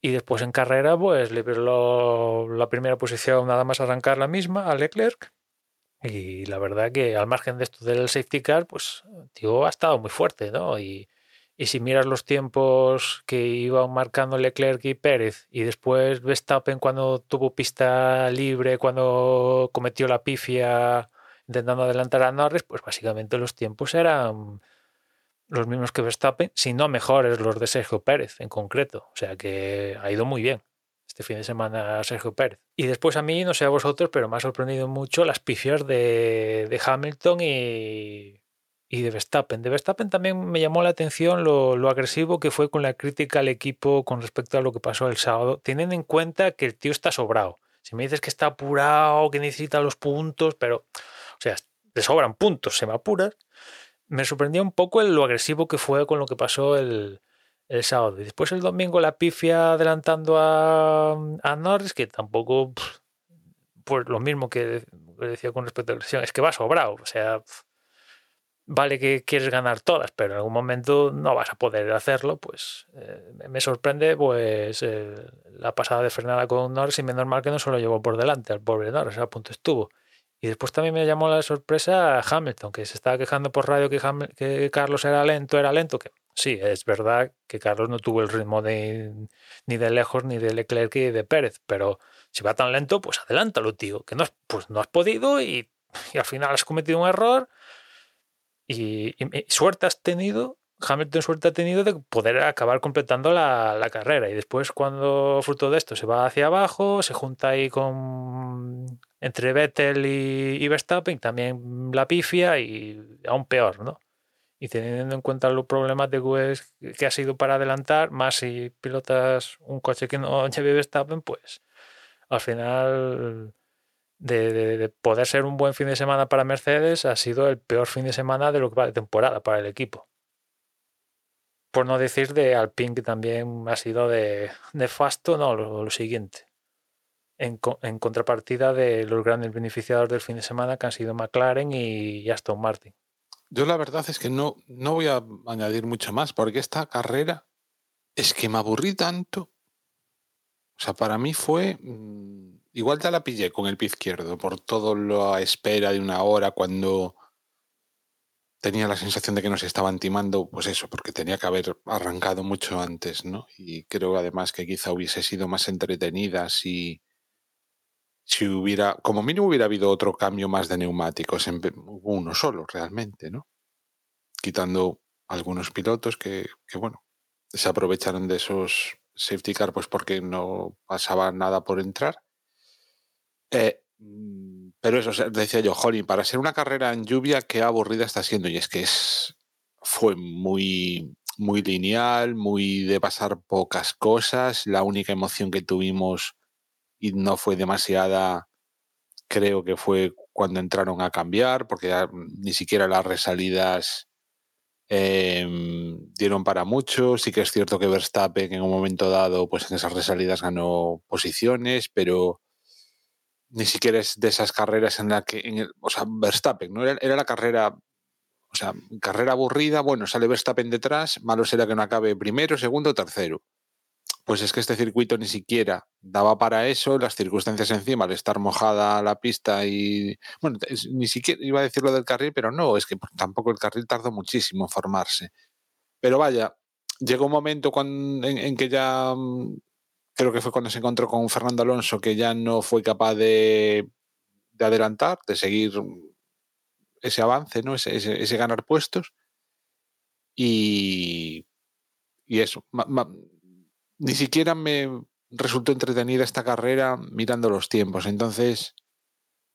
y después en carrera pues liberó la primera posición nada más arrancar la misma a Leclerc y la verdad que al margen de esto del safety car pues tío ha estado muy fuerte, ¿no? Y, y si miras los tiempos que iban marcando Leclerc y Pérez y después Verstappen cuando tuvo pista libre, cuando cometió la pifia intentando adelantar a Norris, pues básicamente los tiempos eran los mismos que Verstappen, si no mejores los de Sergio Pérez en concreto. O sea que ha ido muy bien este fin de semana Sergio Pérez. Y después a mí, no sé a vosotros, pero me ha sorprendido mucho las pifias de, de Hamilton y, y de Verstappen. De Verstappen también me llamó la atención lo, lo agresivo que fue con la crítica al equipo con respecto a lo que pasó el sábado, teniendo en cuenta que el tío está sobrado. Si me dices que está apurado, que necesita los puntos, pero, o sea, le sobran puntos, se me apuras. Me sorprendió un poco el- lo agresivo que fue con lo que pasó el, el sábado. Y después el domingo la pifia adelantando a, a Norris, que tampoco, pues lo mismo que decía con respecto a la lesión, es que va sobrado. O sea, vale que quieres ganar todas, pero en algún momento no vas a poder hacerlo. Pues eh, me- me sorprende pues eh, la pasada de Fernanda con Norris y menos mal que no se lo llevó por delante al pobre Norris, a punto estuvo. Y después también me llamó la sorpresa Hamilton, que se estaba quejando por radio que, Carlos era lento, era lento, que sí, es verdad que Carlos no tuvo el ritmo ni de lejos, ni de Leclerc y de Pérez, pero si va tan lento, pues adelántalo, tío, que no pues no has podido y, y al final has cometido un error. Y suerte has tenido, Hamilton suerte ha tenido de poder acabar completando la, la carrera. Y después cuando fruto de esto se va hacia abajo, se junta ahí con entre Vettel y, Verstappen, también la pifia y aún peor, ¿no? Y teniendo en cuenta lo problemático es que ha sido para adelantar, más si pilotas un coche que no lleve Verstappen, pues al final de, de- de poder ser un buen fin de semana para Mercedes ha sido el peor fin de semana de lo que va de temporada para el equipo. Por no decir de Alpine, que también ha sido de nefasto, no, lo, lo siguiente. En, en contrapartida de los grandes beneficiados del fin de semana que han sido McLaren y Aston Martin. Yo la verdad es que no, no voy a añadir mucho más, porque esta carrera es que me aburrí tanto. O sea, para mí fue. mm, Igual ya la pillé con el pie izquierdo, por todo lo a espera de una hora, cuando tenía la sensación de que nos estaban timando, pues eso, porque tenía que haber arrancado mucho antes, ¿no? Y creo además que quizá hubiese sido más entretenida si, si hubiera, como mínimo hubiera habido otro cambio más de neumáticos, en uno solo realmente, ¿no? Quitando algunos pilotos que, que, bueno, se aprovecharon de esos safety car pues porque no pasaba nada por entrar. Eh, pero eso, decía yo, Jolín, para ser una carrera en lluvia, qué aburrida está siendo. Y es que es, fue muy, muy lineal, muy de pasar pocas cosas. La única emoción que tuvimos y no fue demasiada, creo que fue cuando entraron a cambiar, porque ya ni siquiera las resalidas eh, dieron para mucho. Sí que es cierto que Verstappen en un momento dado, pues en esas resalidas ganó posiciones, pero ni siquiera es de esas carreras en la que, en el- o sea, Verstappen, ¿no? Era, era la carrera, o sea, carrera aburrida, bueno, sale Verstappen detrás, malo será que no acabe primero, segundo tercero. Pues es que este circuito ni siquiera daba para eso, las circunstancias encima, al estar mojada la pista y, bueno, ni siquiera iba a decir lo del carril, pero no, es que tampoco el carril tardó muchísimo en formarse. Pero vaya, llegó un momento cuan- en, que ya, mm, creo que fue cuando se encontró con Fernando Alonso, que ya no fue capaz de, de adelantar, de seguir ese avance, ¿no? ese, ese- ganar puestos. Y, y eso, ni siquiera me resultó entretenida esta carrera mirando los tiempos. Entonces,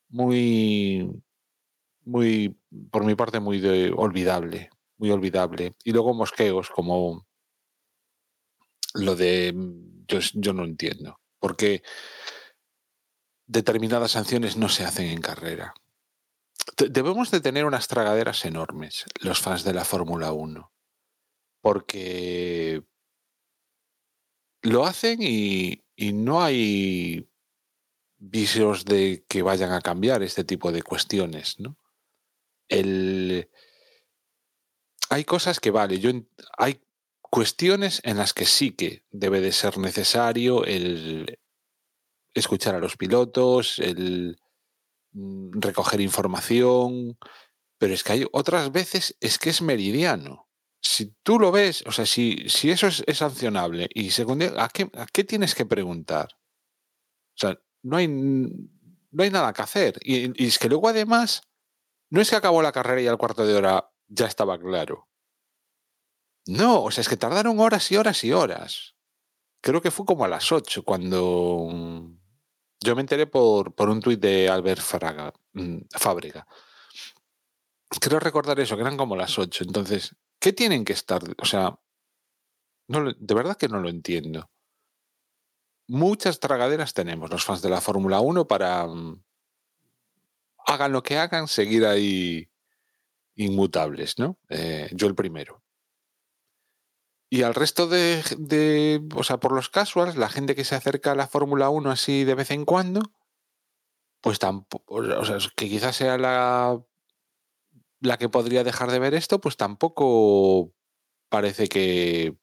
muy, muy, por mi parte, muy de- olvidable, muy olvidable. Y luego mosqueos, como lo de, yo, yo no entiendo, porque determinadas sanciones no se hacen en carrera. Debemos de tener unas tragaderas enormes, los fans de la Fórmula 1, porque lo hacen y, y no hay visos de que vayan a cambiar este tipo de cuestiones, ¿no? El, hay cosas que vale, yo hay cuestiones en las que sí que debe de ser necesario el escuchar a los pilotos, el mm, recoger información, pero es que hay otras veces es que es meridiano. Si tú lo ves, o sea, si, si eso es, es sancionable y segundo, ¿a qué, ¿a qué tienes que preguntar? O sea, no hay, no hay nada que hacer. Y, es que luego además, no es que acabó la carrera y al cuarto de hora ya estaba claro. No, o sea, es que tardaron horas y horas y horas. Creo que fue como a las 8 cuando mm, yo me enteré por, por un tuit de Albert mm, Fábrega. Creo recordar eso, que eran como las 8. Entonces, ¿qué tienen que estar? O sea, no de verdad que no lo entiendo. Muchas tragaderas tenemos los fans de la Fórmula 1 para, mm, hagan lo que hagan, seguir ahí inmutables, ¿no? Eh, yo el primero. Y al resto de, de, o sea, por los casuals, la gente que se acerca a la Fórmula 1 así de vez en cuando, pues tampoco, o sea, que quizás sea la, la que podría dejar de ver esto, pues tampoco parece que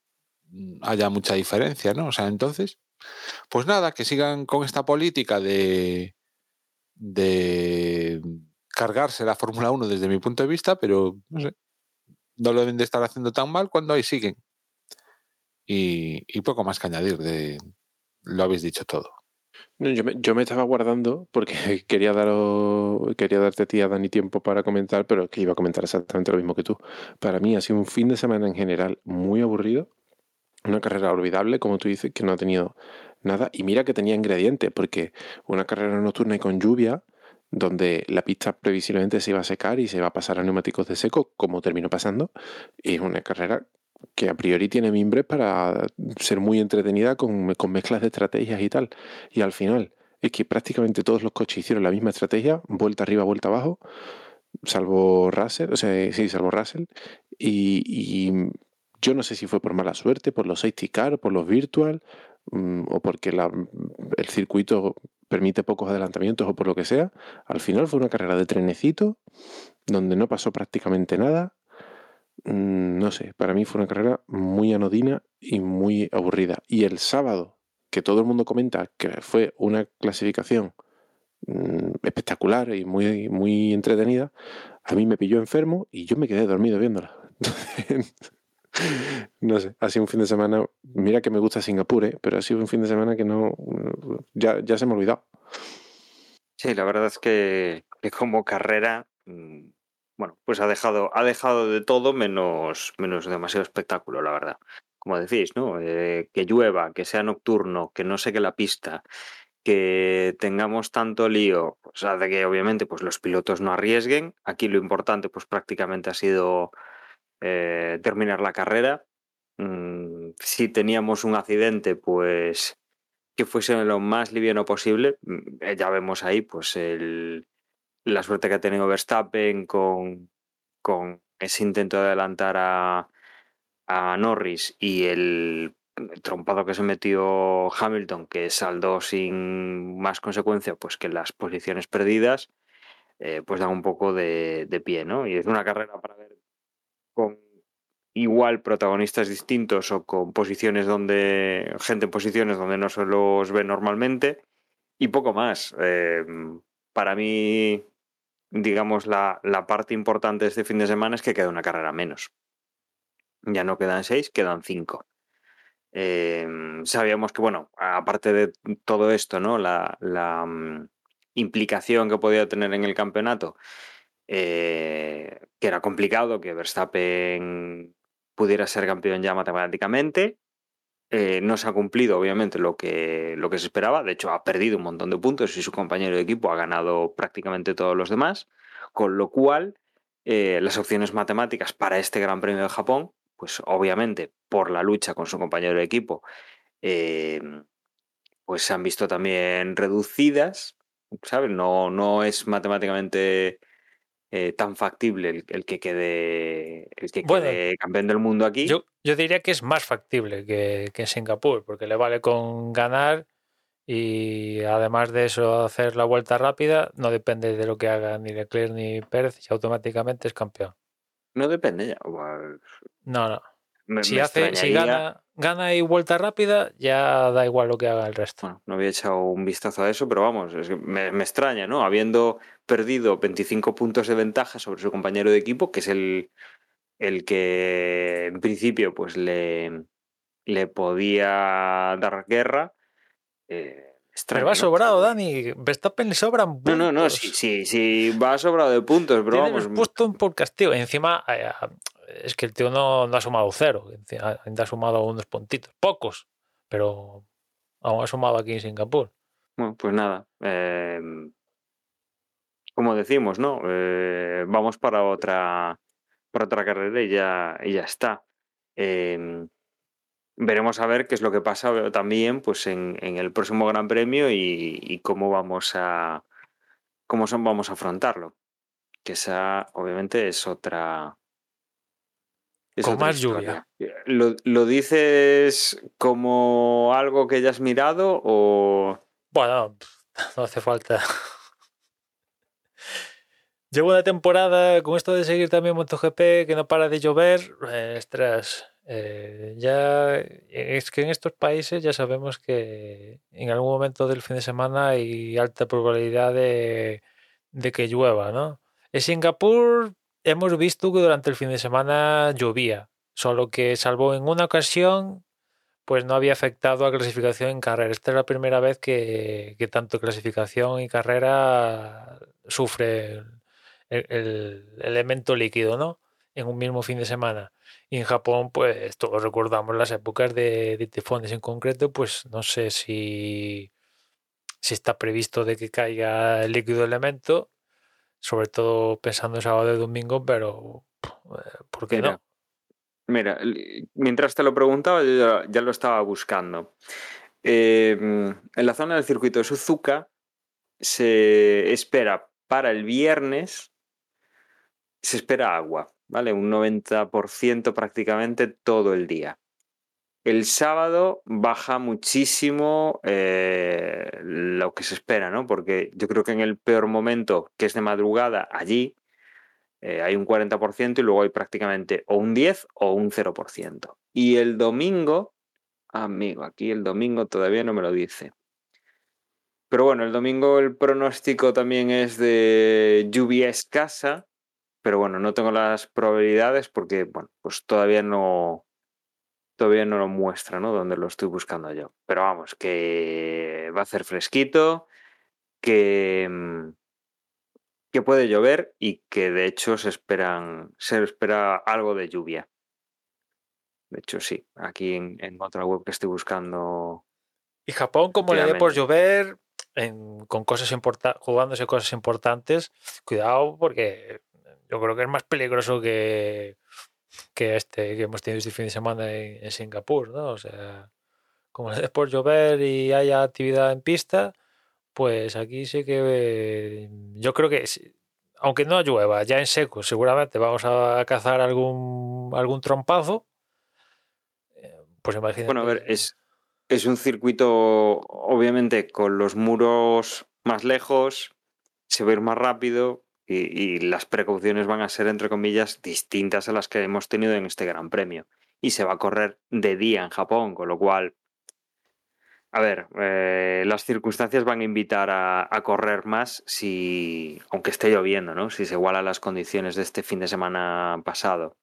haya mucha diferencia, ¿no? O sea, entonces, pues nada, que sigan con esta política de, de cargarse la Fórmula 1 desde mi punto de vista, pero no sé, no lo deben de estar haciendo tan mal cuando ahí siguen. Y, y poco más que añadir, de, lo habéis dicho todo. Yo, me, yo me estaba guardando porque quería daros, quería darte a ti a Dani tiempo para comentar, pero que iba a comentar exactamente lo mismo que tú. Para mí ha sido un fin de semana en general muy aburrido, una carrera olvidable, como tú dices, que no ha tenido nada. Y mira que tenía ingredientes, porque una carrera nocturna y con lluvia, donde la pista previsiblemente se iba a secar y se va a pasar a neumáticos de seco, como terminó pasando, es una carrera que a priori tiene mimbres para ser muy entretenida con, con mezclas de estrategias y tal. Y al final es que prácticamente todos los coches hicieron la misma estrategia, vuelta arriba, vuelta abajo, salvo Russell, o sea, sí, salvo Russell. Y, yo no sé si fue por mala suerte, por los safety car, por los virtual, mm, o porque el circuito permite pocos adelantamientos o por lo que sea. Al final fue una carrera de trenecito donde no pasó prácticamente nada. Mm, No sé, para mí fue una carrera muy anodina y muy aburrida. Y el sábado, que todo el mundo comenta que fue una clasificación mm, espectacular y muy, muy entretenida, a mí me pilló enfermo y yo me quedé dormido viéndola. No sé, ha sido un fin de semana, mira que me gusta Singapur, ¿eh? pero ha sido un fin de semana que no, ya, ya se me ha olvidado. Sí, la verdad es que, que como carrera, mm, bueno, pues ha dejado, ha dejado de todo menos, menos demasiado espectáculo, la verdad. Como decís, ¿no? Eh, que llueva, que sea nocturno, que no seque la pista, que tengamos tanto lío, pues hace que obviamente pues los pilotos no arriesguen. Aquí lo importante pues prácticamente ha sido eh, terminar la carrera. Mm, si teníamos un accidente, pues que fuese lo más liviano posible. Mm, Ya vemos ahí, pues, el, la suerte que ha tenido Verstappen con, con ese intento de adelantar a, Norris y el trompado que se metió Hamilton, que saldó sin más consecuencia pues que las posiciones perdidas, eh, pues dan un poco de, de pie, ¿no? Y es una carrera para ver con igual protagonistas distintos o con posiciones donde gente en posiciones donde no se los ve normalmente y poco más. Eh, para mí, digamos, la, la parte importante de este fin de semana es que queda una carrera menos. Ya no quedan seis, quedan cinco. Eh, sabíamos que, bueno, aparte de todo esto, ¿no? La, la, mm, implicación que podía tener en el campeonato, eh, que era complicado que Verstappen pudiera ser campeón ya matemáticamente. Eh, no se ha cumplido, obviamente, lo que, lo que se esperaba. De hecho, ha perdido un montón de puntos y su compañero de equipo ha ganado prácticamente todos los demás. Con lo cual, eh, las opciones matemáticas para este Gran Premio de Japón, pues obviamente por la lucha con su compañero de equipo, eh, pues se han visto también reducidas, ¿sabes? No, no es matemáticamente eh, tan factible el, el que quede el que Bueno, quede campeón del mundo aquí. Yo, yo diría que es más factible que, que en Singapur, porque le vale con ganar y además de eso hacer la vuelta rápida, no depende de lo que haga ni Leclerc ni Pérez y automáticamente es campeón. No depende ya. No, no. me- Si, me hace, si gana, gana y vuelta rápida, ya da igual lo que haga el resto. Bueno, no había echado un vistazo a eso, pero vamos, es que me, me extraña, ¿no? Habiendo perdido 25 puntos de ventaja sobre su compañero de equipo, que es el, el que en principio pues le, le podía dar guerra. eh, extraño, Pero va ¿no? sobrado, Dani. Verstappen le sobran No, puntos. no, no, sí, sí, sí, va sobrado de puntos, pero Tiene vamos. los puestos por castigo. Y encima, eh, es que el tío no, no ha sumado cero. Ha sumado unos puntitos. Pocos. Pero aún ha sumado aquí en Singapur. Bueno, pues nada. eh, como decimos, ¿no? Eh, vamos para otra, para otra carrera y ya, y ya está. Eh, veremos a ver qué es lo que pasa también pues, en, en el próximo Gran Premio y, y cómo vamos a cómo son, vamos a afrontarlo. Que esa, obviamente, es otra. es Con otra más historia. ¿Lo, ¿Lo dices como algo que ya has mirado o.? Bueno, no hace falta. Llevo una temporada con esto de seguir también MotoGP, que no para de llover. eh, ostras, eh, ya es que en estos países ya sabemos que en algún momento del fin de semana hay alta probabilidad de, que llueva, ¿no? En Singapur hemos visto que durante el fin de semana llovía, solo que salvo en una ocasión pues no había afectado a clasificación en carrera. Esta es la primera vez que, que tanto clasificación y carrera sufre el, el- el elemento líquido, ¿no? En un mismo fin de semana. Y en Japón, pues todos recordamos las épocas de, de tifones en concreto, pues no sé si, si está previsto de que caiga el líquido elemento, sobre todo pensando en sábado y domingo, pero eh, ¿por qué Mira, no? Mira, mientras te lo preguntaba, yo ya, ya lo estaba buscando. Eh, en la zona del circuito de Suzuka se espera para el viernes, se espera agua. ¿vale? Un 90% prácticamente todo el día. El sábado baja muchísimo eh, lo que se espera, ¿no? Porque yo creo que en el peor momento, que es de madrugada, allí eh, hay un 40% y luego hay prácticamente o un 10 o un 0%. Y el domingo, amigo, aquí el domingo todavía no me lo dice. Pero bueno, el domingo el pronóstico también es de lluvia escasa, pero bueno, no tengo las probabilidades porque, bueno, pues todavía no, todavía no lo muestra, ¿no? Donde lo estoy buscando yo. Pero vamos, que va a hacer fresquito, que, mm, que puede llover y que de hecho se esperan, se espera algo de lluvia. De hecho, sí, aquí en, en otra web que estoy buscando. Y Japón, como le dé por llover, en- con cosas importantes, jugándose cosas importantes, cuidado porque yo creo que es más peligroso que, que este que hemos tenido este fin de semana en, en Singapur, ¿no? O sea, como por llover y haya actividad en pista, pues aquí sí que yo creo que aunque no llueva, ya en seco, seguramente vamos a cazar algún algún trompazo. Eh, Pues imagínate. Bueno, a ver, es, es un circuito, obviamente, con los muros más lejos, se va a ir más rápido y, las precauciones van a ser, entre comillas, distintas a las que hemos tenido en este Gran Premio. Y se va a correr de día en Japón, con lo cual, a ver, eh, las circunstancias van a invitar a, a correr más si, aunque esté lloviendo, ¿no? Si se igualan las condiciones de este fin de semana pasado.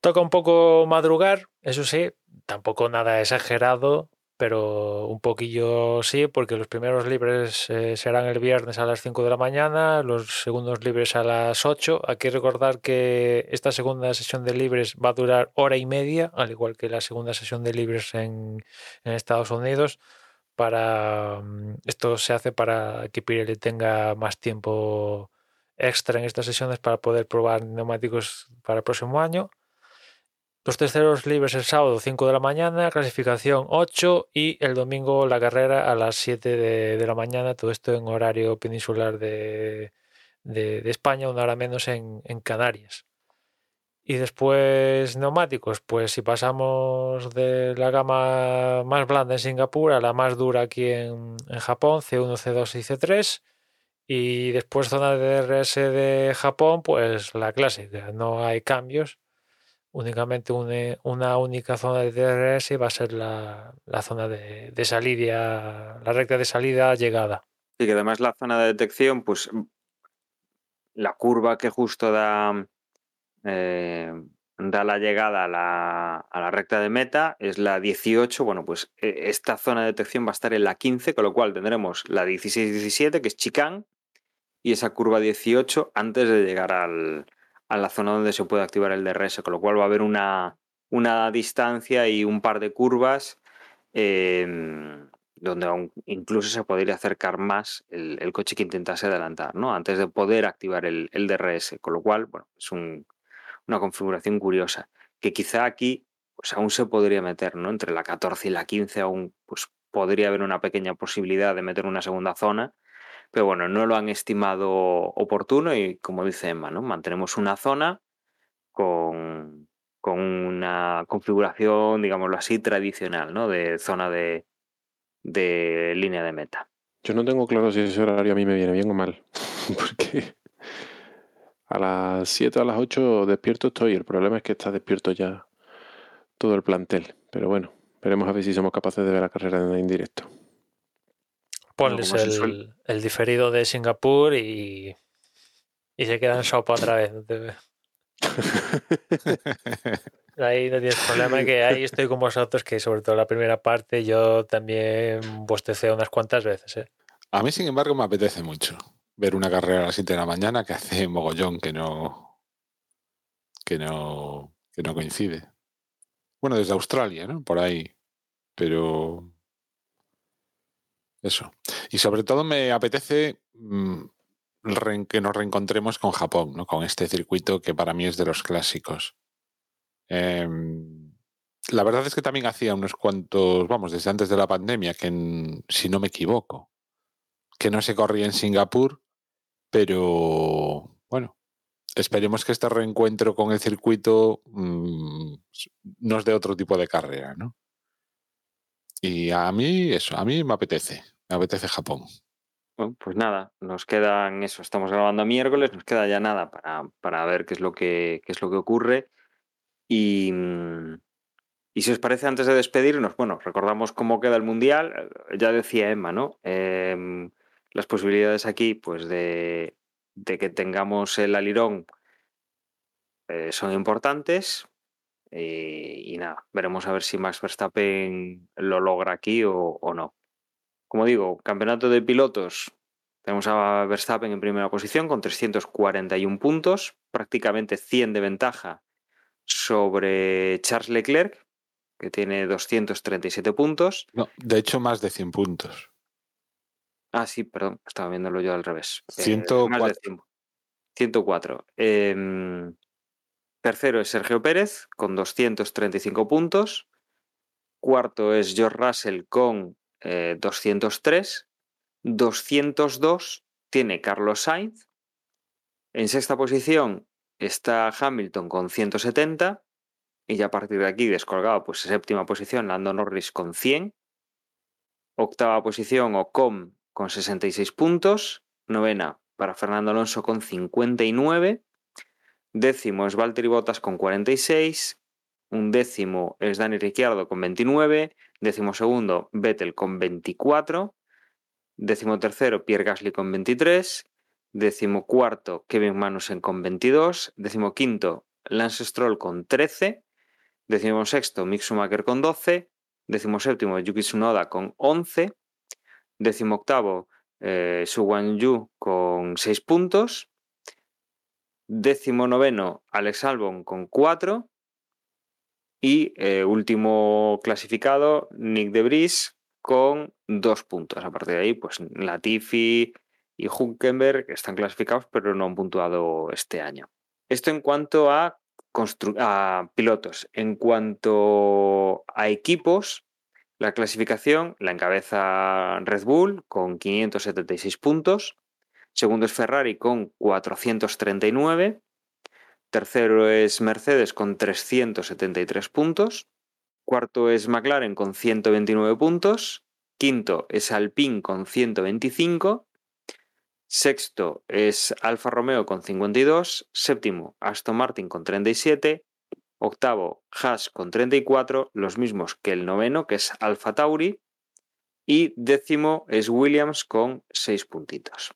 Toca un poco madrugar, eso sí, tampoco nada exagerado, pero un poquillo sí, porque los primeros libres eh, serán el viernes a las 5 de la mañana, los segundos libres a las 8. Hay que recordar que esta segunda sesión de libres va a durar hora y media, al igual que la segunda sesión de libres en, Estados Unidos. Para mm, esto se hace para que Pirelli tenga más tiempo extra en estas sesiones para poder probar neumáticos para el próximo año. Los terceros libres el sábado 5 de la mañana, clasificación 8 y el domingo la carrera a las 7 de, la mañana, todo esto en horario peninsular de, de- España, una hora menos en, en Canarias. Y después neumáticos, pues si pasamos de la gama más blanda en Singapur a la más dura aquí en, en Japón, C1, C2 y C3. Y después zona de DRS de Japón, pues la clásica, no hay cambios únicamente une- una única zona de DRS va a ser la, la zona de, salida, la recta de salida llegada. Y que además la zona de detección, pues la curva que justo da, eh, da la llegada a la, a la recta de meta es la 18. Bueno, pues eh, esta zona de detección va a estar en la 15, con lo cual tendremos la 16-17, que es chicán, y esa curva 18 antes de llegar al, a la zona donde se puede activar el DRS, con lo cual va a haber una, una distancia y un par de curvas eh, donde aún incluso se podría acercar más el, coche que intentase adelantar, ¿no? Antes de poder activar el, DRS, con lo cual, bueno, es un- una configuración curiosa, que quizá aquí pues aún se podría meter, ¿no? Entre la 14 y la 15 aún pues podría haber una pequeña posibilidad de meter una segunda zona, pero bueno, no lo han estimado oportuno y como dice Emma, ¿no? Mantenemos una zona con, con una configuración, digámoslo así, tradicional, ¿no? De zona de, de línea de meta. Yo no tengo claro si ese horario a mí me viene bien o mal. Porque a las 7 o a las 8 despierto estoy. El problema es que está despierto ya todo el plantel. Pero bueno, veremos a ver si somos capaces de ver la carrera en directo. Ponles el, el diferido de Singapur y, y se queda en sopa otra vez. Ahí no tienes problema, que ahí estoy con vosotros, que sobre todo la primera parte yo también bostecé unas cuantas veces. ¿eh? A mí, sin embargo, me apetece mucho ver una carrera a las 7 de la mañana que hace mogollón que no. que no. que no coincide. Bueno, desde Australia, ¿no? Por ahí. Pero. Eso. Y sobre todo me apetece mm, que nos reencontremos con Japón, ¿no? Con este circuito que para mí es de los clásicos. Em, la verdad es que también hacía unos cuantos, vamos, desde antes de la pandemia, que si no me equivoco, que no se corría en Singapur, pero bueno, esperemos que este reencuentro con el circuito mm, nos dé otro tipo de carrera, ¿no? Y a mí, eso, a mí me apetece, me apetece Japón. Pues nada, nos quedan eso, estamos grabando miércoles, nos queda ya nada para, para ver qué es lo que, qué es lo que ocurre. Y, mm, y si os parece, antes de despedirnos, bueno, recordamos cómo queda el Mundial. Ya decía Emma, ¿no? Em, las posibilidades aquí, pues de, de que tengamos el alirón eh, son importantes. Eh, y nada, veremos a ver si Max Verstappen lo logra aquí o, o no. Como digo, campeonato de pilotos. Tenemos a Verstappen en primera posición con 341 puntos, prácticamente 100 de ventaja sobre Charles Leclerc, que tiene 237 puntos. No, de hecho, más de 100 puntos. Ah, sí, perdón, estaba viéndolo yo al revés. Eh, 104. más de 100. 104. Em, tercero es Sergio Pérez con 235 puntos. Cuarto es George Russell con eh, 203. 202 tiene Carlos Sainz. En sexta posición está Hamilton con 170. Y ya a partir de aquí, descolgado, pues séptima posición, Lando Norris con 100. Octava posición, Ocon con 66 puntos. Novena para Fernando Alonso con 59. Décimo es Valtteri Bottas con 46. Un décimo es Dani Ricciardo con 29. Décimo segundo, Vettel con 24. Décimo tercero, Pierre Gasly con 23. Décimo cuarto, Kevin Magnussen con 22. Décimo quinto, Lance Stroll con 13. Décimo sexto, Mick Schumacher con 12. Décimo séptimo, Yuki Tsunoda con 11. Décimo octavo, eh, Su Yu con 6 puntos. Décimo noveno, Alex Albon con 4. Y eh, último clasificado, Nick de Vries con 2 puntos. A partir de ahí, pues Latifi y Hulkenberg están clasificados, pero no han puntuado este año. Esto en cuanto a pilotos. En cuanto a equipos, la clasificación la encabeza Red Bull con 576 puntos. Segundo es Ferrari con 439. Tercero es Mercedes con 373 puntos. Cuarto es McLaren con 129 puntos. Quinto es Alpine con 125. Sexto es Alfa Romeo con 52. Séptimo, Aston Martin con 37. Octavo, Haas con 34, los mismos que el noveno, que es Alfa Tauri. Y décimo es Williams con 6 puntitos.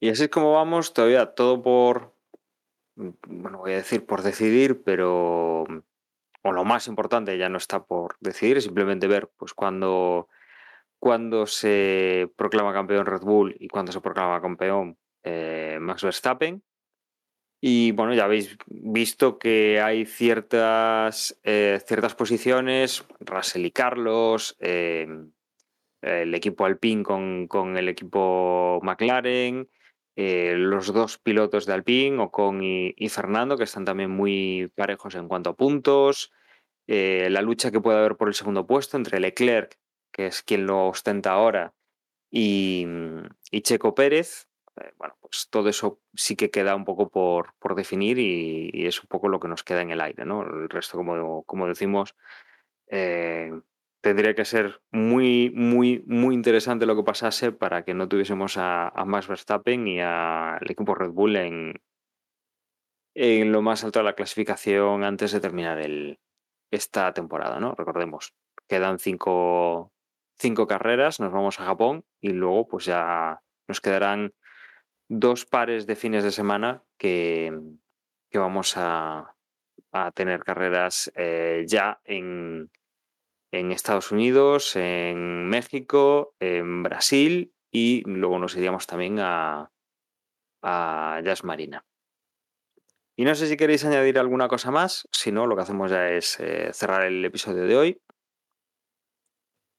Y así es como vamos, todavía todo por, bueno, voy a decir por decidir, pero o lo más importante ya no está por decidir, simplemente ver pues cuando, cuando se proclama campeón Red Bull y cuando se proclama campeón eh, Max Verstappen. Y bueno, ya habéis visto que hay ciertas, eh, ciertas posiciones, Russell y Carlos, eh, el equipo Alpine con, con el equipo McLaren, eh, los dos pilotos de Alpine, Ocon y, y Fernando, que están también muy parejos en cuanto a puntos, eh, la lucha que puede haber por el segundo puesto entre Leclerc, que es quien lo ostenta ahora, y, Checo Pérez, eh, bueno, pues todo eso sí que queda un poco por, por definir y, y es un poco lo que nos queda en el aire, ¿no? El resto, como, como decimos, tendría que ser muy, muy, muy interesante lo que pasase para que no tuviésemos a, a Max Verstappen y al equipo Red Bull en, en lo más alto de la clasificación antes de terminar el, esta temporada, ¿no? Recordemos, quedan cinco, cinco carreras, nos vamos a Japón y luego pues ya nos quedarán dos pares de fines de semana que, que vamos a, a tener carreras eh, ya en, en Estados Unidos, en México, en Brasil y luego nos iríamos también a, a Jazz Marina. Y no sé si queréis añadir alguna cosa más, si no, lo que hacemos ya es eh, cerrar el episodio de hoy.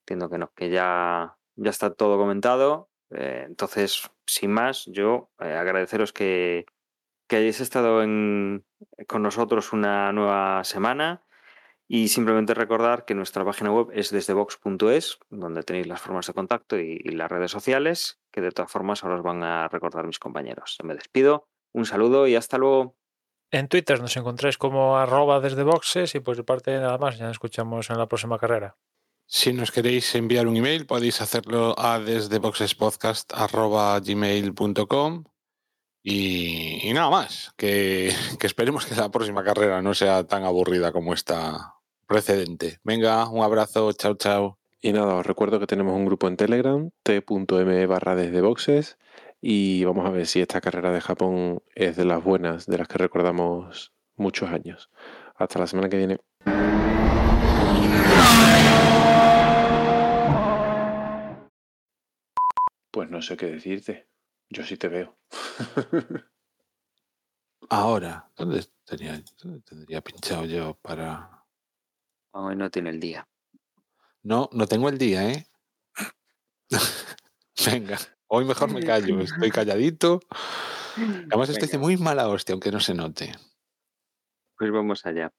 Entiendo que no, que ya, ya está todo comentado. Eh, entonces, sin más, yo eh, agradeceros que, que hayáis estado en- con nosotros una nueva semana y simplemente recordar que nuestra página web es desdevox.es, donde tenéis las formas de contacto y, y las redes sociales, que de todas formas ahora os van a recordar mis compañeros. Me despido, un saludo y hasta luego. En Twitter nos encontráis como arroba desde boxes y por su parte nada más, ya nos escuchamos en la próxima carrera. Si nos queréis enviar un email, podéis hacerlo a desde boxespodcast.gmail.com y, y nada más, que, que esperemos que la próxima carrera no sea tan aburrida como esta precedente. Venga, un abrazo, chao, chao. Y nada, os recuerdo que tenemos un grupo en Telegram, t.me barra desde boxes, y vamos a ver si esta carrera de Japón es de las buenas, de las que recordamos muchos años. Hasta la semana que viene. Pues no sé qué decirte. Yo sí te veo. Ahora, ¿dónde, tenía, dónde tendría pinchado yo para...? Hoy no tiene el día. No, no tengo el día, ¿eh? Venga, hoy mejor me callo. Estoy calladito. Además estoy Venga. muy mala hostia, aunque no se note. Pues vamos allá.